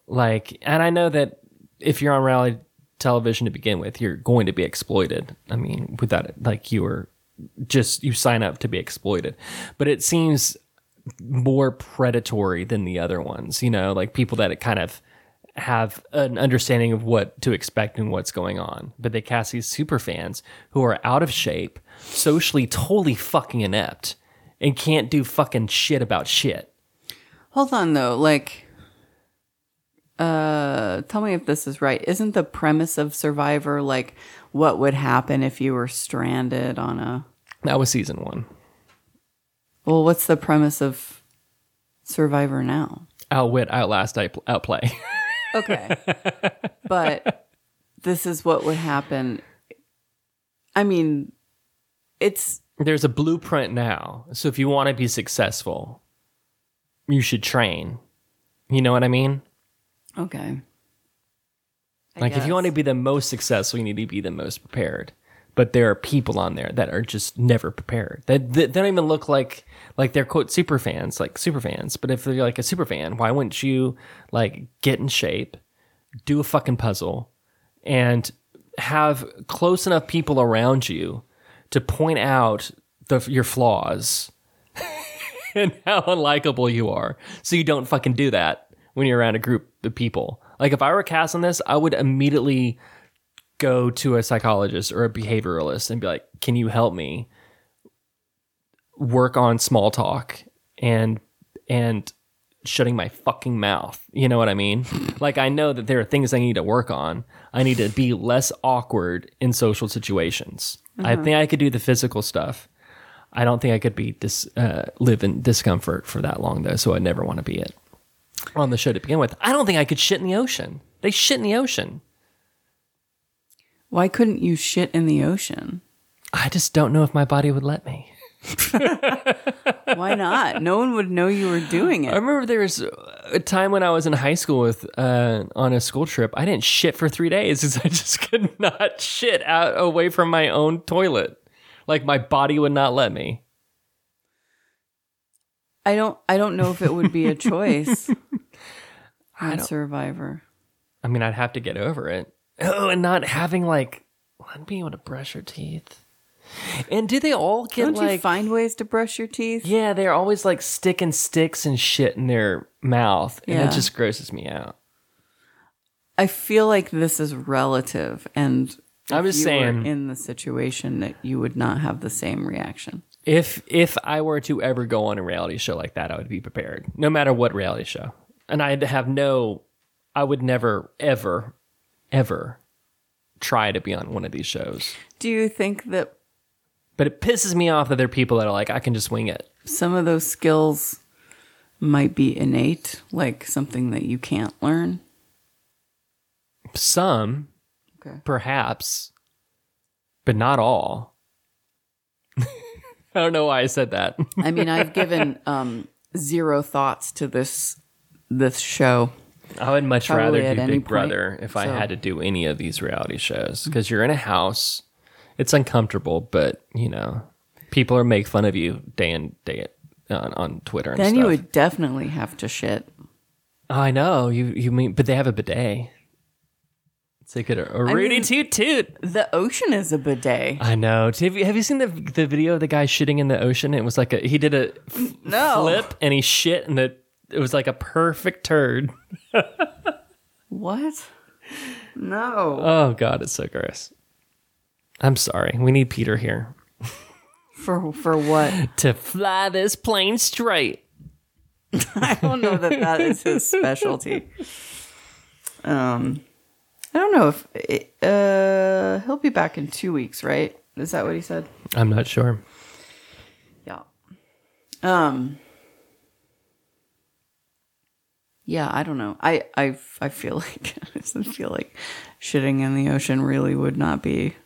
like and i know that if you're on reality television to begin with you're going to be exploited i mean without it like you are just you sign up to be exploited but it seems more predatory than the other ones you know like people that it kind of have an understanding of what to expect and what's going on. But they cast these super fans who are out of shape, socially totally fucking inept, and can't do fucking shit about shit. Hold on though, like uh tell me if this is right. Isn't the premise of Survivor like what would happen if you were stranded on a That was season one. Well, what's the premise of Survivor now? Outwit, outlast, outplay. (laughs) Okay. (laughs) but this is what would happen. I mean, it's There's a blueprint now. So if you want to be successful, you should train. You know what I mean? okay. I Like if you want to be the most successful, you need to be the most prepared. But there are people on there that are just never prepared. That they, they don't even look like like they're quote super fans, like super fans. But if they're like a super fan, why wouldn't you like get in shape, do a fucking puzzle, and have close enough people around you to point out the, your flaws (laughs) and how unlikable you are, so you don't fucking do that when you're around a group of people. Like if I were cast on this, I would immediately go to a psychologist or a behavioralist and be like, "Can you help me work on small talk and and shutting my fucking mouth. You know what I mean? (laughs) like I know that there are things I need to work on. I need to be less awkward in social situations. I think I could do the physical stuff. I don't think I could be dis, uh, live in discomfort for that long though, so I'd never want to be it on the show to begin with. I don't think I could shit in the ocean. They shit in the ocean. Why couldn't you shit in the ocean? I just don't know if my body would let me. (laughs) Why not? no one would know you were doing it. I remember there was a time when I was in high school with uh, on a school trip. I didn't shit for three days (laughs) because I just could not shit out away from my own toilet. Like my body would not let me. I don't. I don't know if it would be a (laughs) choice I on don't- Survivor. I mean, I'd have to get over it. Oh, and not having like not being able to brush your teeth. And do they all get Don't like? you find ways to brush your teeth? yeah, they're always like sticking sticks and shit in their mouth, and Yeah. it just grosses me out. I feel like this is relative, and I'm just were saying- in the situation that you would not have the same reaction. If if I were to ever go on a reality show like that, I would be prepared, no matter what reality show. And I'd have no, I would never, ever, ever try to be on one of these shows. Do you think that But it pisses me off that there are people that are like, I can just wing it. some of those skills might be innate, like something that you can't learn? Some, Okay. perhaps, but not all. (laughs) I don't know why I said that. I mean, I've given (laughs) um, zero thoughts to this this show. I would much Probably rather do Big point, Brother if I so- had to do any of these reality shows because you're in a house. It's uncomfortable, but you know, people are make fun of you day in day on, on Twitter. And Then stuff. you would definitely have to shit. Oh, I know you. You mean, but they have a bidet. So they could a Rudy mean- toot toot. The ocean is a bidet. I know. Have you, have you seen the the video of the guy shitting in the ocean? It was like a he did a f- No. flip and he shit and the it was like a perfect turd. What? No. Oh god, it's so gross. I'm sorry. We need Peter here For for what? (laughs) to fly this plane straight. (laughs) I don't know that that is his specialty. Um, I don't know if it, uh he'll be back in two weeks, right? Is that what he said? I'm not sure. Yeah. Um. Yeah, I don't know. I I I feel (laughs) like I feel like shitting in the ocean really would not be.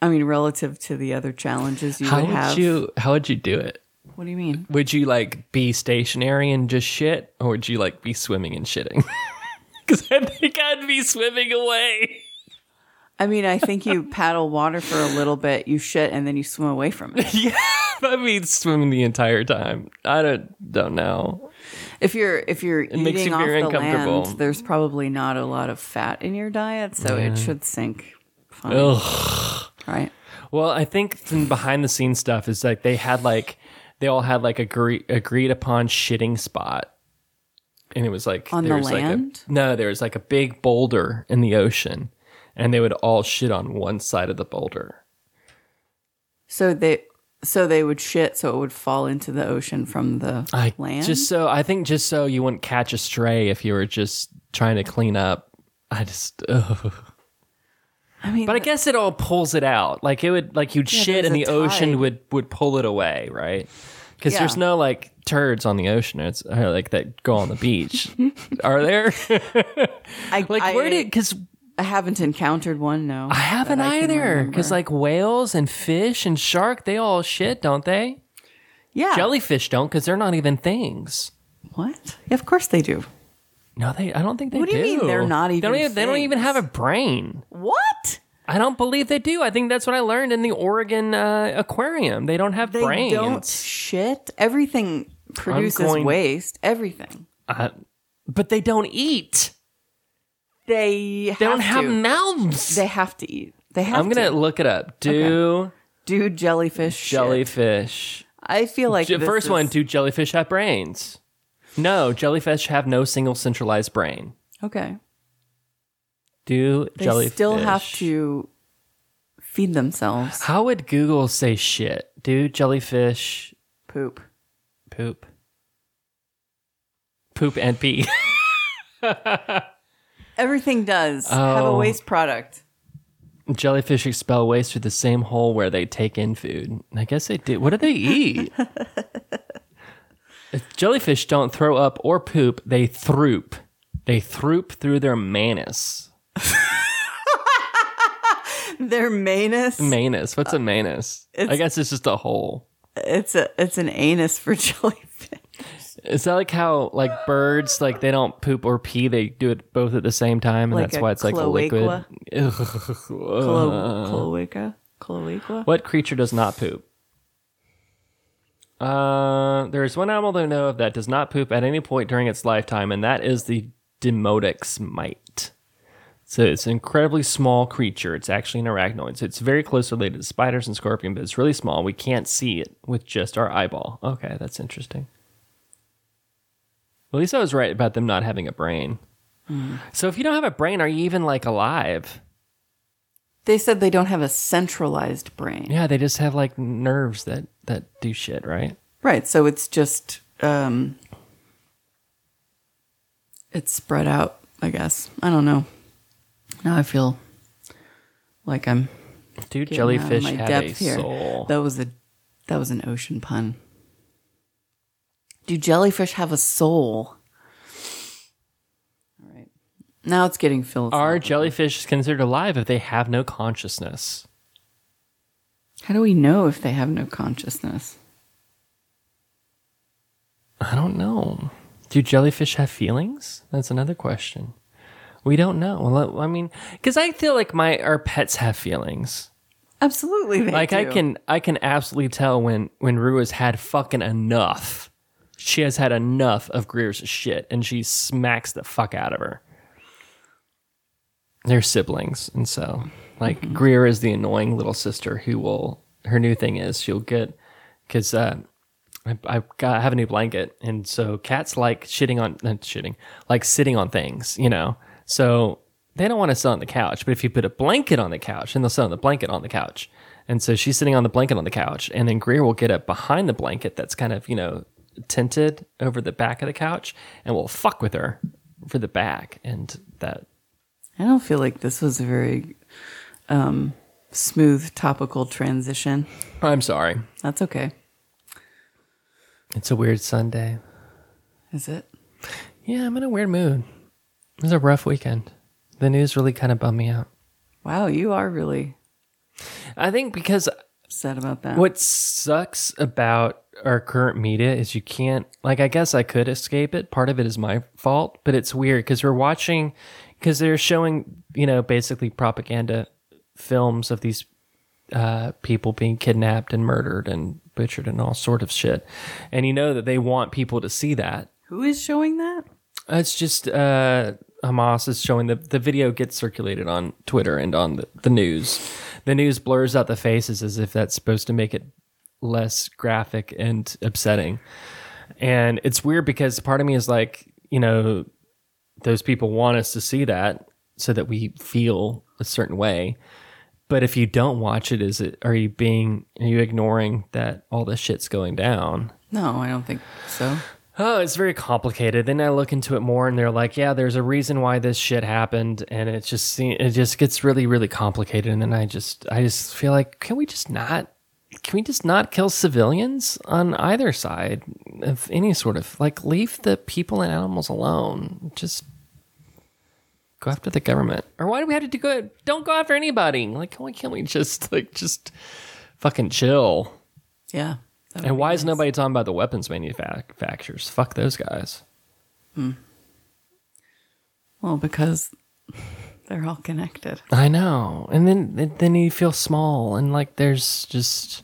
I mean, relative to the other challenges you How would have. you how would you do it? What do you mean? Would you like be stationary and just shit, or would you like be swimming and shitting? (laughs) Because I think I'd be swimming away. I mean, I think you paddle water for a little bit, you shit, and then you swim away from it. (laughs) Yeah, I mean swimming the entire time. I don't don't know. If you're if you're makes eating you off the land, there's probably not a lot of fat in your diet, so it should sink. Fine, Ugh. right? Well, I think some behind the scenes stuff is like they had like they all had like a agree, agreed upon shitting spot. And it was like On there the was land? like a no, there was like a big boulder in the ocean, and they would all shit on one side of the boulder. So they so they would shit so it would fall into the ocean from the I land. just so I think just so you wouldn't catch a stray if you were just trying to clean up. I just, (laughs) ugh. I mean, but I guess it all pulls it out. Like it would, like you'd shit and the ocean would would pull it away, right? Because Yeah. there's no like turds on the ocean. It's uh, like that go on the beach. (laughs) Are there? I, (laughs) like I, where did? Because I haven't encountered one. No, I haven't I either. Because like whales and fish and shark, they all shit, don't they? yeah, Jellyfish don't, because they're not even things. What? Yeah, of course they do. No, they. I don't think they do. What do you mean they're not They don't even even, they don't even have a brain. What? I don't believe they do. I think that's what I learned in the Oregon uh, aquarium. They don't have brains. They brains. don't shit. Everything produces going- waste. Everything. Uh, but they don't eat. They have They don't have to. mouths. They have to eat. They have I'm gonna to. look it up. Do do jellyfish. shit. jellyfish? I feel like Je- this First one. Do jellyfish have brains? No, jellyfish have no single centralized brain. Okay. Do They jellyfish still have to feed themselves. How would Google say shit? Do jellyfish Poop. poop? Poop and pee. (laughs) Everything does have a Oh. waste product. jellyfish expel waste through the same hole where they take in food. I guess they do. What do they eat? (laughs) if jellyfish don't throw up or poop, they throop. They throop through their manus. (laughs) Their manus. Manus. What's a uh, manus? I guess it's just a hole. It's a it's an anus for (laughs) jellyfish. Is that like how like birds like they don't poop or pee? They do it both at the same time, and Like that's a why it's like a liquid. Clo- cloaca. Cloaca. What creature does not poop? Uh, there is one animal that I know of that does not poop at any point during its lifetime, and that is the Demodex mite. So it's an incredibly small creature. It's actually an arachnoid. So it's very close related to spiders and scorpion, but it's really small. We can't see it with just our eyeball. Okay, that's interesting. At least I was right about them not having a brain. So if you don't have a brain, are you even like alive? They said they don't have a centralized brain. Yeah, they just have like nerves that that do shit, right? Right. So it's just um it's spread out, I guess. I don't know. Now I feel like I'm Dude, getting out of jellyfish my have depth a here. soul. That was a that was an ocean pun. Do jellyfish have a soul? All right. Now it's getting philosophical. Are jellyfish considered alive if they have no consciousness? How do we know if they have no consciousness? I don't know. Do jellyfish have feelings? That's another question. We don't know. Well, I mean, because I feel like my our pets have feelings. Absolutely, they Like I can I can absolutely tell when when Rue has had fucking enough. She has had enough of Greer's shit, and she smacks the fuck out of her. They're siblings, and so like Greer is the annoying little sister who will. Her new thing is she'll get because uh, I, I got I have a new blanket, and so cats like shitting on not shitting like sitting on things, you know. So they don't want to sit on the couch, but if you put a blanket on the couch, then they'll sit on the blanket on the couch. And so she's sitting on the blanket on the couch, and then Greer will get up behind the blanket that's kind of you know tinted over the back of the couch, and will fuck with her for the back, and that I don't feel like this was a very um, smooth topical transition. I'm sorry. That's okay. It's a weird Sunday. Is it? Yeah, I'm in a weird mood. It was a rough weekend. The news really kind of bummed me out. Wow, you are really I think because upset about that. what sucks about our current media is you can't, like, I guess I could escape it. Part of it is my fault, but it's weird because we're watching, because they're showing, you know, basically propaganda films of these uh, people being kidnapped and murdered and butchered and all sort of shit. And you know that they want people to see that. Who is showing that? It's just uh, Hamas is showing the the video gets circulated on Twitter and on the, the news. The news blurs out the faces as if that's supposed to make it less graphic and upsetting. And it's weird because part of me is like, you know, those people want us to see that so that we feel a certain way. But if you don't watch it, is it are you being are you ignoring that all this shit's going down? No, I don't think so. Oh, it's very complicated. Then I look into it more, and they're like, "Yeah, there's a reason why this shit happened," and it just it just gets really, really complicated. And then I just I just feel like, can we just not? Can we just not kill civilians on either side of any sort of like leave the people and animals alone? Just go after the government, or why do we have to do good? Don't go after anybody. Like, why can't we just like just fucking chill? Yeah. And why is nobody talking about the weapons manufacturers? Fuck those guys. Hmm. Well, because they're all connected. I know. And then then you feel small and like there's just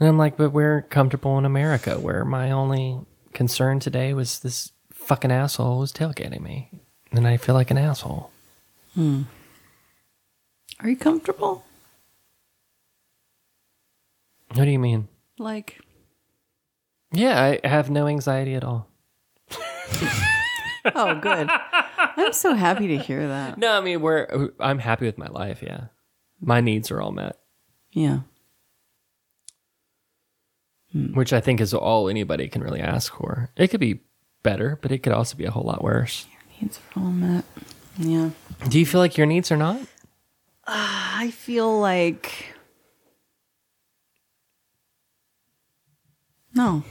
and I'm like, but we're comfortable in America where my only concern today was this fucking asshole was tailgating me. And I feel like an asshole. Hmm. Are you comfortable? What do you mean? Like, Yeah, I have no anxiety at all. (laughs) oh, good. (laughs) I'm so happy to hear that. No, I mean we're I'm happy with my life, yeah. My needs are all met, Yeah. Hmm. which I think is all anybody can really ask for. It could be better, but it could also be a whole lot worse. Your needs are all met. Yeah. Do you feel like your needs are not? Uh, I feel like no.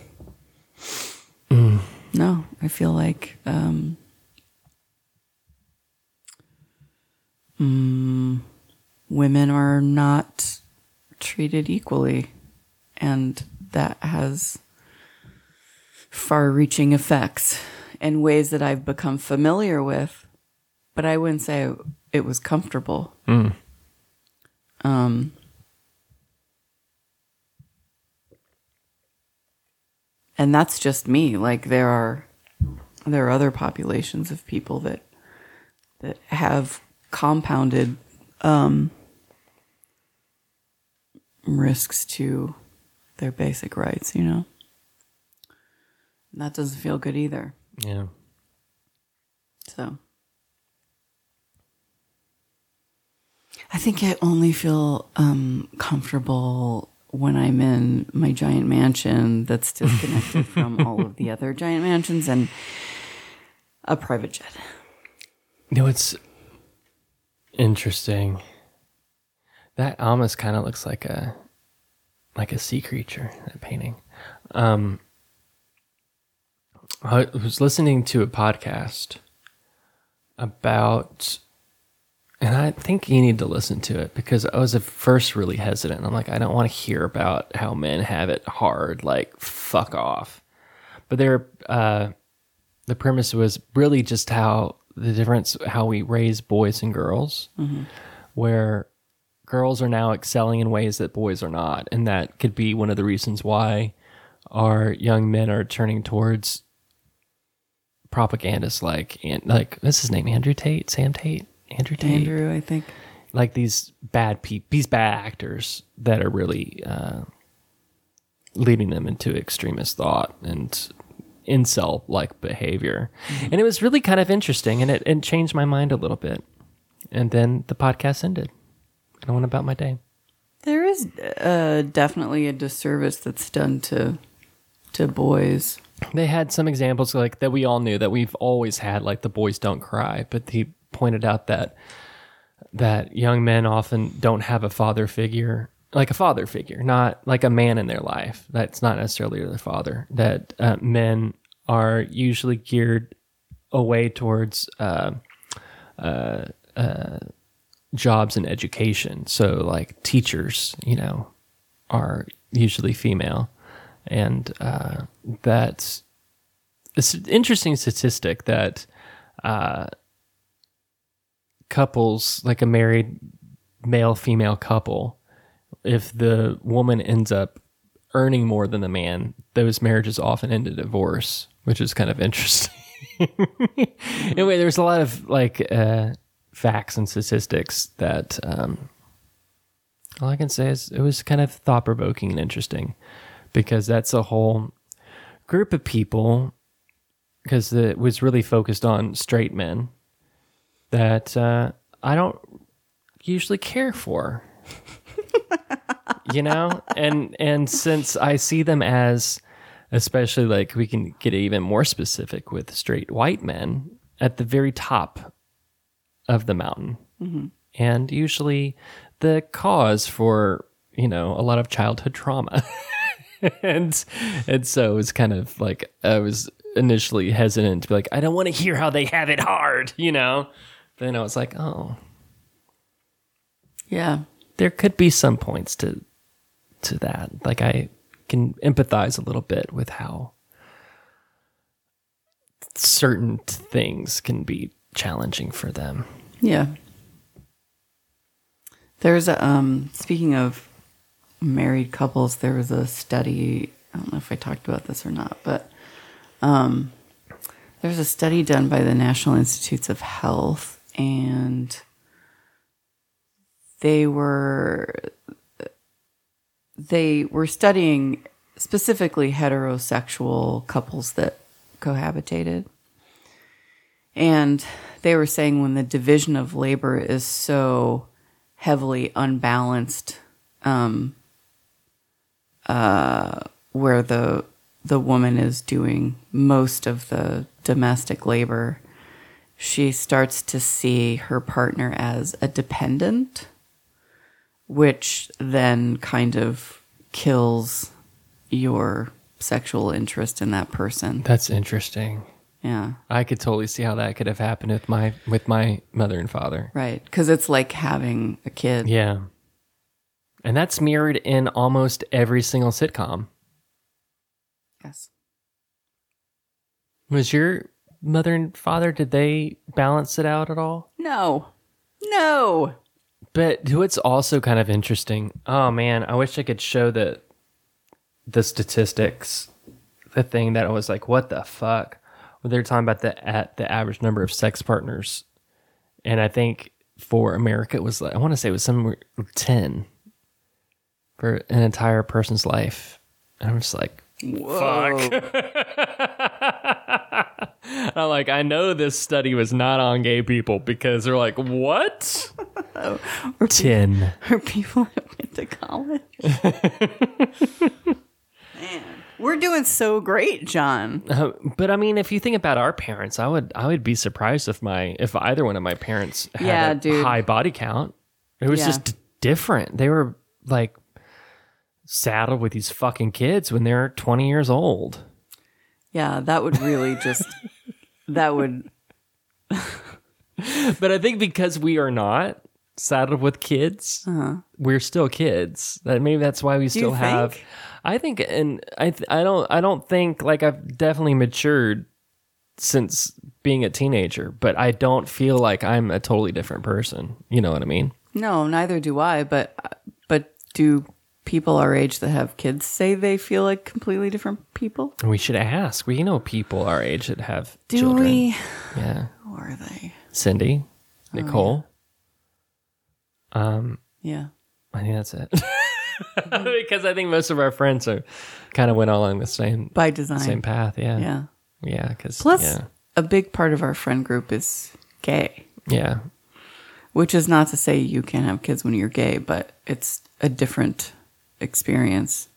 Mm. No, I feel like um mm, women are not treated equally and that has far-reaching effects in ways that I've become familiar with, but I wouldn't say it was comfortable. Um, and that's just me. Like there are there are other populations of people that that have compounded um, risks to their basic rights. You know, and that doesn't feel good either. Yeah. So I think I only feel um, comfortable when I'm in my giant mansion that's disconnected (laughs) from all of the other giant mansions and a private jet. You know, it's interesting. That almost kind of looks like a like a sea creature. That painting. Um, I was listening to a podcast about, and I think you need to listen to it because I was at first really hesitant. I'm like, I don't want to hear about how men have it hard. Like, fuck off. But there, uh, the premise was really just how the difference how we raise boys and girls where girls are now excelling in ways that boys are not. And that could be one of the reasons why our young men are turning towards propagandists like and like what's his name? Andrew tate? Sam tate? Andrew tate? Andrew, I think. like these bad people, these bad actors that are really uh, leading them into extremist thought and incel like behavior. And it was really kind of interesting and it, it changed my mind a little bit. And then the podcast ended. And I went about my day. There is uh, definitely a disservice that's done to to boys. They had some examples like that we all knew that we've always had, like the boys don't cry, but he pointed out that that young men often don't have a father figure, like a father figure, not like a man in their life. That's not necessarily their father. That uh, men are usually geared away towards uh, uh, uh, jobs and education. So, like teachers, you know, are usually female, and uh, that's it's an interesting statistic that uh, couples, like a married male female couple, if the woman ends up earning more than the man, those marriages often end in divorce, which is kind of (laughs) interesting. anyway, there's a lot of like uh, facts and statistics that um, all I can say is it was kind of thought provoking and interesting because that's a whole group of people because it was really focused on straight men that uh, I don't usually care for. (laughs) you know, and and since I see them as, especially like we can get even more specific with straight white men at the very top of the mountain, mm-hmm. and usually the cause for you know a lot of childhood trauma. (laughs) and and so it's kind of like I was initially hesitant to be like, I don't want to hear how they have it hard, you know. But then I was like, oh, Yeah. There could be some points to to that. Like I can empathize a little bit with how certain things can be challenging for them. Yeah. There's a um speaking of married couples, there was a study, I don't know if I talked about this or not, but um there's a study done by the National Institutes of Health and they were they were studying specifically heterosexual couples that cohabitated. And they were saying when the division of labor is so heavily unbalanced um uh where the the woman is doing most of the domestic labor she starts to see her partner as a dependent which then kind of kills your sexual interest in that person That's interesting. yeah I could totally see how that could have happened with my with my mother and father. right because it's like having a kid Yeah. And that's mirrored in almost every single sitcom. yes Was your mother and father did they balance it out at all? no no But what's also kind of interesting, oh man, I wish I could show the the statistics. The thing that I was like, what the fuck? When they're talking about the at the average number of sex partners. And I think for America it was like I want to say it was somewhere ten for an entire person's life. And I'm just like, fuck. (laughs) (laughs) I'm like, I know this study was not on gay people because they're like, what? (laughs) Ten. (laughs) Or people that went to college. (laughs) Man, we're doing so great, Jon. Uh, but I mean, if you think about our parents, I would I would be surprised if my if either one of my parents had Yeah, a dude. high body count. It was Yeah. just different. They were like saddled with these fucking kids when they're 20 years old. Yeah, that would really just that would But I think because we are not saddled with kids, we're still kids. That maybe that's why we still Uh-huh. have. think? I think, and I th- I don't I don't think like I've definitely matured since being a teenager, but I don't feel like I'm a totally different person. You know what I mean? no, neither do I. But but do people our age that have kids say they feel like completely different people? We should ask. We know people our age that have Do children. we? Yeah, Who are they? Cindy, Oh, Nicole. Um, Um, yeah. I think that's it. (laughs) because I think most of our friends are kind of went along the same By design. same path. Yeah. Yeah. Yeah. Because Plus, yeah, a big part of our friend group is gay, yeah, which is not to say you can't have kids when you're gay, but it's a different experience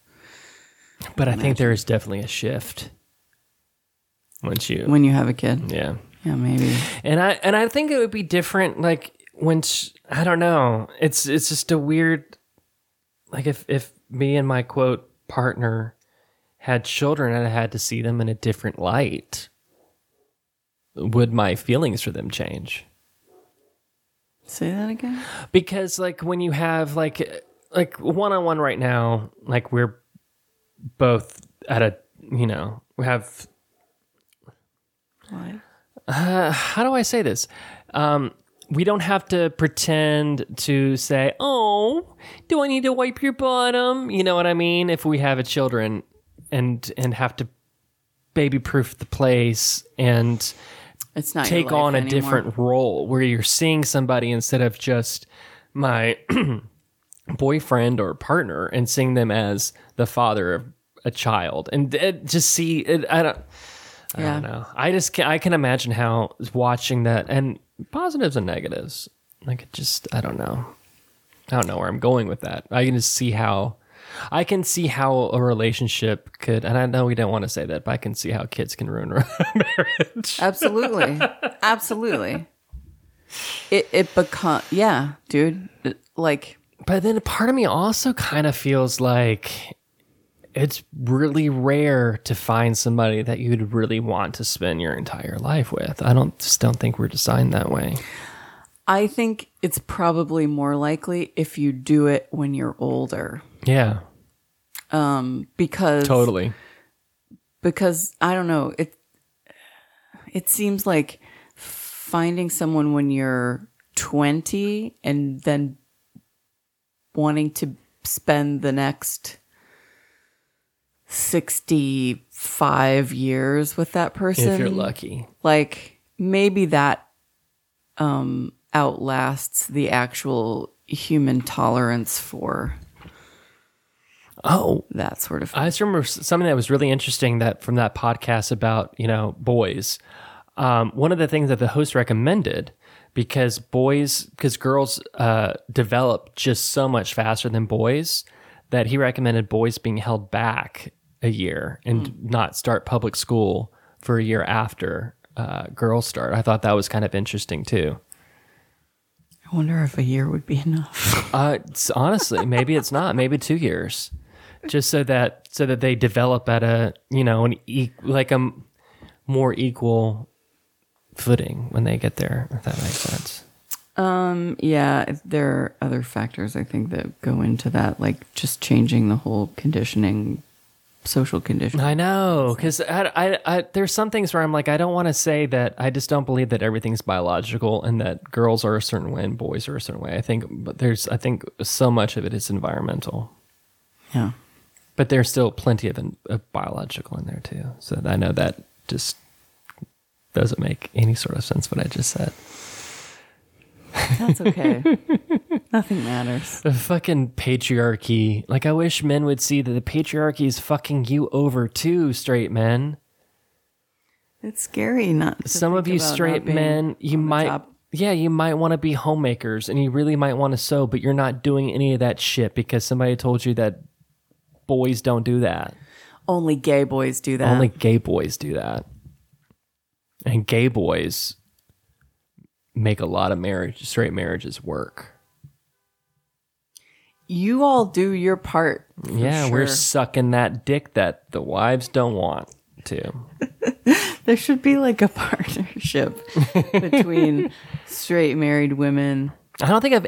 but I think there is definitely a shift once you. when you have a kid. yeah. Yeah, maybe. And I and I think it would be different like when sh- I don't know. It's it's just a weird like if if me and my quote partner had children and I had to see them in a different light, would my feelings for them change? Say that again. Because like when you have like like one on one right now, like we're both at a you know, we have What? uh, (sighs) how do I say this? Um, we don't have to pretend to say, "Oh, do I need to wipe your bottom?" You know what I mean? If we have a children and and have to baby proof the place and It's not take on a anymore. different role where you're seeing somebody instead of just my (clears throat) boyfriend or partner and seeing them as the father of a child and uh, just see it I don't I Yeah. don't know. I just can I can imagine how watching that and positives and negatives. Like it just I don't know. I don't know where I'm going with that. I can just see how I can see how a relationship could and I know we don't want to say that, but I can see how kids can ruin (laughs) a marriage. Absolutely. Absolutely. It it become yeah, dude. Like But then a part of me also kind of feels like it's really rare to find somebody that you'd really want to spend your entire life with. I don't just don't think we're designed that way. I think it's probably more likely if you do it when you're older. Yeah, um, Because totally. because I don't know, it it seems like finding someone when you're 20 and then wanting to spend the next 65 years with that person If you're lucky. like maybe that um outlasts the actual human tolerance for Oh, that sort of thing. I just remember something that was really interesting that from that podcast about you know boys. Um, one of the things that the host recommended because boys because girls uh, develop just so much faster than boys that he recommended boys being held back a year and not start public school for a year after uh, girls start. I thought that was kind of interesting too. I wonder if a year would be enough. (laughs) Uh, it's- honestly, maybe it's not. Maybe two years, just so that so that they develop at a you know an e- like a more equal footing when they get there. If that makes sense. Um, yeah, there are other factors I think that go into that, like just changing the whole conditioning, social conditioning. I know, because I, I, I, there's some things where I'm like, I don't want to say that. I just don't believe that everything's biological and that girls are a certain way and boys are a certain way. I think, but there's, I think, so much of it is environmental. Yeah. But there's still plenty of, of biological in there too. So I know that just doesn't make any sort of sense what I just said. That's okay. (laughs) Nothing matters. The fucking patriarchy. Like I wish men would see that the patriarchy is fucking you over too, straight men. It's scary not to Some of you straight men, you might yeah, you might want to be homemakers and you really might want to sew, but you're not doing any of that shit because somebody told you that boys don't do that. Only gay boys do that. Only gay boys do that. And gay boys make a lot of marriage straight marriages work. you all do your part. yeah, we're sucking that dick that the wives don't want to. (laughs) There should be like a (laughs) partnership between (laughs) straight married women I don't think I've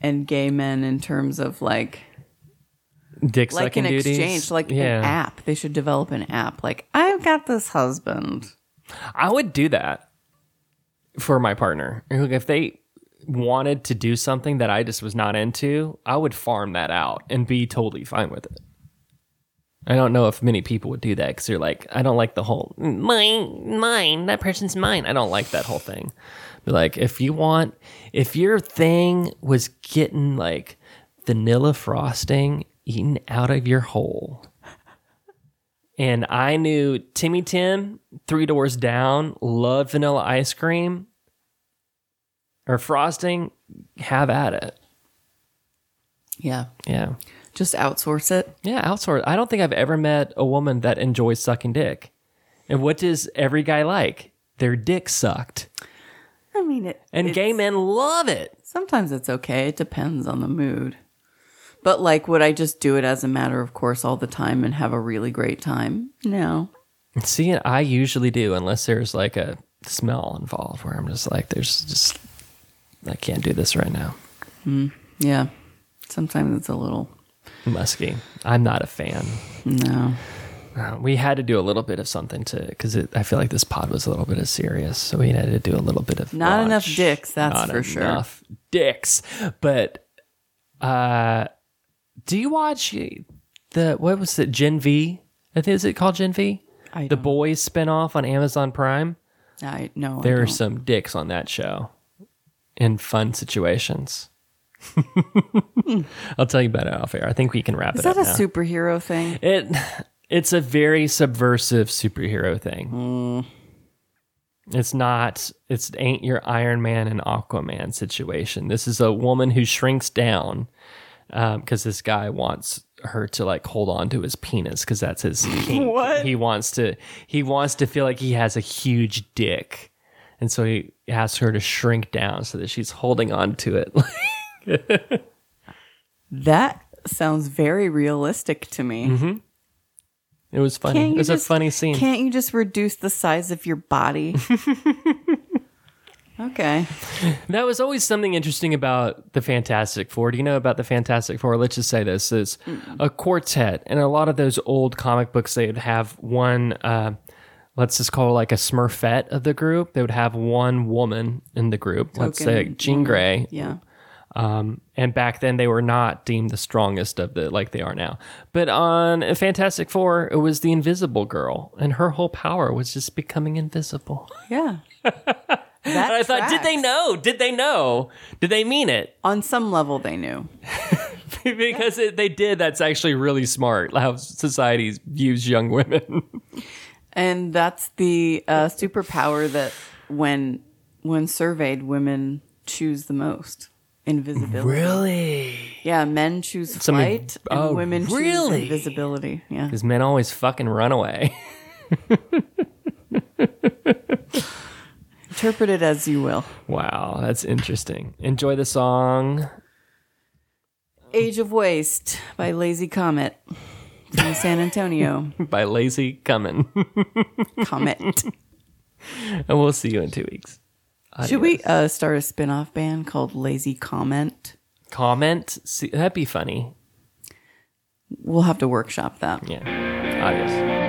and gay men in terms of like dick like sucking an duties. exchange, like yeah. an app. They should develop an app. Like I've got this husband. I would do that for my partner. If they wanted to do something that I just was not into, I would farm that out and be totally fine with it. I don't know if many people would do that because you're like, I don't like the whole mine, mine, that person's mine. I don't like that whole thing. But like, if you want, if your thing was getting like vanilla frosting eaten out of your hole, and I knew Timmy Tim, three doors down, loved vanilla ice cream or frosting, have at it. Yeah. Yeah. Just outsource it. Yeah, outsource. I don't think I've ever met a woman that enjoys sucking dick. And what does every guy like? Their dick sucked. I mean it And gay men love it. Sometimes it's okay. It depends on the mood. But like would I just do it as a matter of course all the time and have a really great time? No. See, I usually do, unless there's like a smell involved where I'm just like, there's just, I can't do this right now. Yeah. Sometimes it's a little Musky. I'm not a fan. no. Uh, we had to do a little bit of something to because I feel like this pod was a little bit of serious, so we had to do a little bit of Not enough dicks, that's for sure. enough dicks. But uh, do you watch the what was it Gen V? I think is it called Gen V? I the don't- Boys spinoff on Amazon Prime. I no. I There are don't. some dicks on that show in fun situations. Hmm. I'll tell you about it off air. I think we can wrap it up. Is that a now. superhero thing? It it's a very subversive superhero thing. Hmm. It's not it's it ain't your Iron Man and Aquaman situation. This is a woman who shrinks down Um, because this guy wants her to like hold on to his penis because that's his (laughs) kink. What? he wants to he wants to feel like he has a huge dick. And so he asks her to shrink down so that she's holding on to it. (laughs) That sounds very realistic to me. Mm-hmm. it was funny. It was a funny scene. Can't you just reduce the size of your body? (laughs) okay. That was always something interesting about the Fantastic Four. Do you know about the Fantastic Four? Let's just say this is a quartet, and a lot of those old comic books they would have one. Uh, let's just call it like a Smurfette of the group. They would have one woman in the group. let's say Token Jean woman. Grey. Yeah. Um, and back then they were not deemed the strongest of the like they are now. But on Fantastic Four, it was the Invisible Girl, and her whole power was just becoming invisible. Yeah. (laughs) And I thought, did they know? Did they know? Did they mean it? (laughs) On some level, they knew. because it, they did. That's actually really smart. How society views young women. And that's the uh, superpower that when when surveyed, women choose the most invisibility. Really? Yeah, men choose flight and oh, women really? choose invisibility. Yeah. Because men always fucking run away. (laughs) Interpret it as you will. wow, that's interesting. Enjoy the song. Age of Waste by Lazy Comet from San Antonio. (laughs) by Lazy Coming. (laughs) Comet. and we'll see you in two weeks. Should we uh, start a spin off band called Lazy Comment? Comment? See, that'd be funny. We'll have to workshop that. Yeah. Adios.